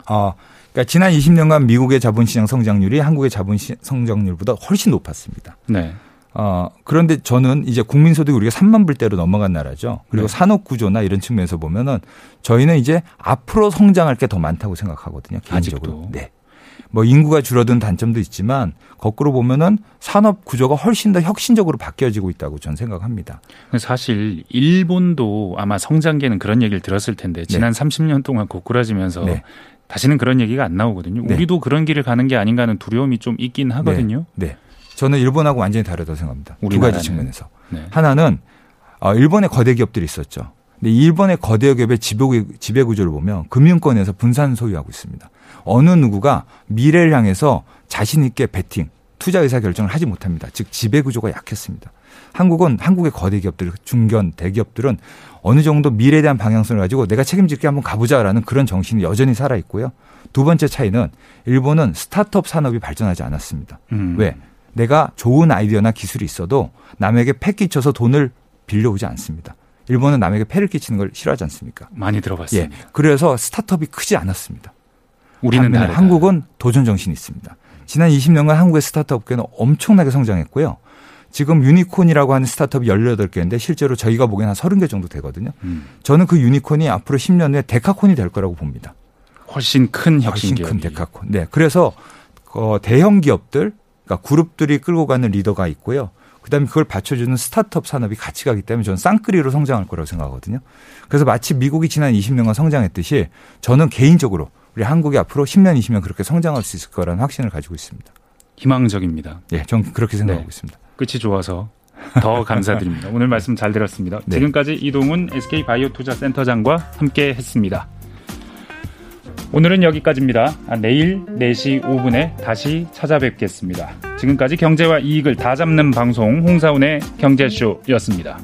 어, 그러니까 지난 20년간 미국의 자본시장 성장률이 한국의 자본시장 성장률보다 훨씬 높았습니다. 네. 어, 그런데 저는 이제 국민소득이 우리가 3만 불대로 넘어간 나라죠. 그리고 네. 산업 구조나 이런 측면에서 보면은 저희는 이제 앞으로 성장할 게 더 많다고 생각하거든요. 개인적으로. 아직도. 네. 뭐 인구가 줄어든 단점도 있지만 거꾸로 보면은 산업 구조가 훨씬 더 혁신적으로 바뀌어지고 있다고 저는 생각합니다. 사실 일본도 아마 성장계는 그런 얘기를 들었을 텐데 지난 네. 30년 동안 고꾸라지면서 네. 다시는 그런 얘기가 안 나오거든요. 네. 우리도 그런 길을 가는 게 아닌가 하는 두려움이 좀 있긴 하거든요. 네. 네. 저는 일본하고 완전히 다르다고 생각합니다. 두 가지 측면에서. 네. 하나는 어, 일본의 거대 기업들이 있었죠. 근데 일본의 거대 기업의 지배 구조를 보면 금융권에서 분산 소유하고 있습니다. 어느 누구가 미래를 향해서 자신 있게 베팅, 투자 의사 결정을 하지 못합니다. 즉 지배 구조가 약했습니다. 한국은 한국의 거대 기업들, 중견 대기업들은 어느 정도 미래에 대한 방향성을 가지고 내가 책임질게 한번 가보자라는 그런 정신이 여전히 살아 있고요. 두 번째 차이는 일본은 스타트업 산업이 발전하지 않았습니다. 음. 왜? 내가 좋은 아이디어나 기술이 있어도 남에게 패 끼쳐서 돈을 빌려오지 않습니다. 일본은 남에게 패를 끼치는 걸 싫어하지 않습니까? 많이 들어봤습니다. 예. 그래서 스타트업이 크지 않았습니다. 우리는 다르다. 한국은 도전 정신이 있습니다. 지난 20년간 한국의 스타트업계는 엄청나게 성장했고요. 지금 유니콘이라고 하는 스타트업이 18개인데 실제로 저희가 보기엔 한 30개 정도 되거든요. 음. 저는 그 유니콘이 앞으로 10년 후에 데카콘이 될 거라고 봅니다. 훨씬 큰 혁신 훨씬 큰 데카콘. 네. 그래서 어, 대형 기업들, 그러니까 그룹들이 끌고 가는 리더가 있고요. 그다음에 그걸 받쳐주는 스타트업 산업이 같이 가기 때문에 저는 쌍끌이로 성장할 거라고 생각하거든요. 그래서 마치 미국이 지난 20년간 성장했듯이 저는 개인적으로 우리 한국이 앞으로 10년, 20년 그렇게 성장할 수 있을 거라는 확신을 가지고 있습니다. 희망적입니다. 예, 저는 그렇게 생각하고 네. 있습니다. 끝이 좋아서 더 감사드립니다. 오늘 말씀 잘 들었습니다. 네. 지금까지 이동훈 SK 바이오 투자 센터장과 함께 했습니다. 오늘은 여기까지입니다. 아, 내일 4시 5분에 다시 찾아뵙겠습니다. 지금까지 경제와 이익을 다 잡는 방송 홍사운의 경제쇼였습니다.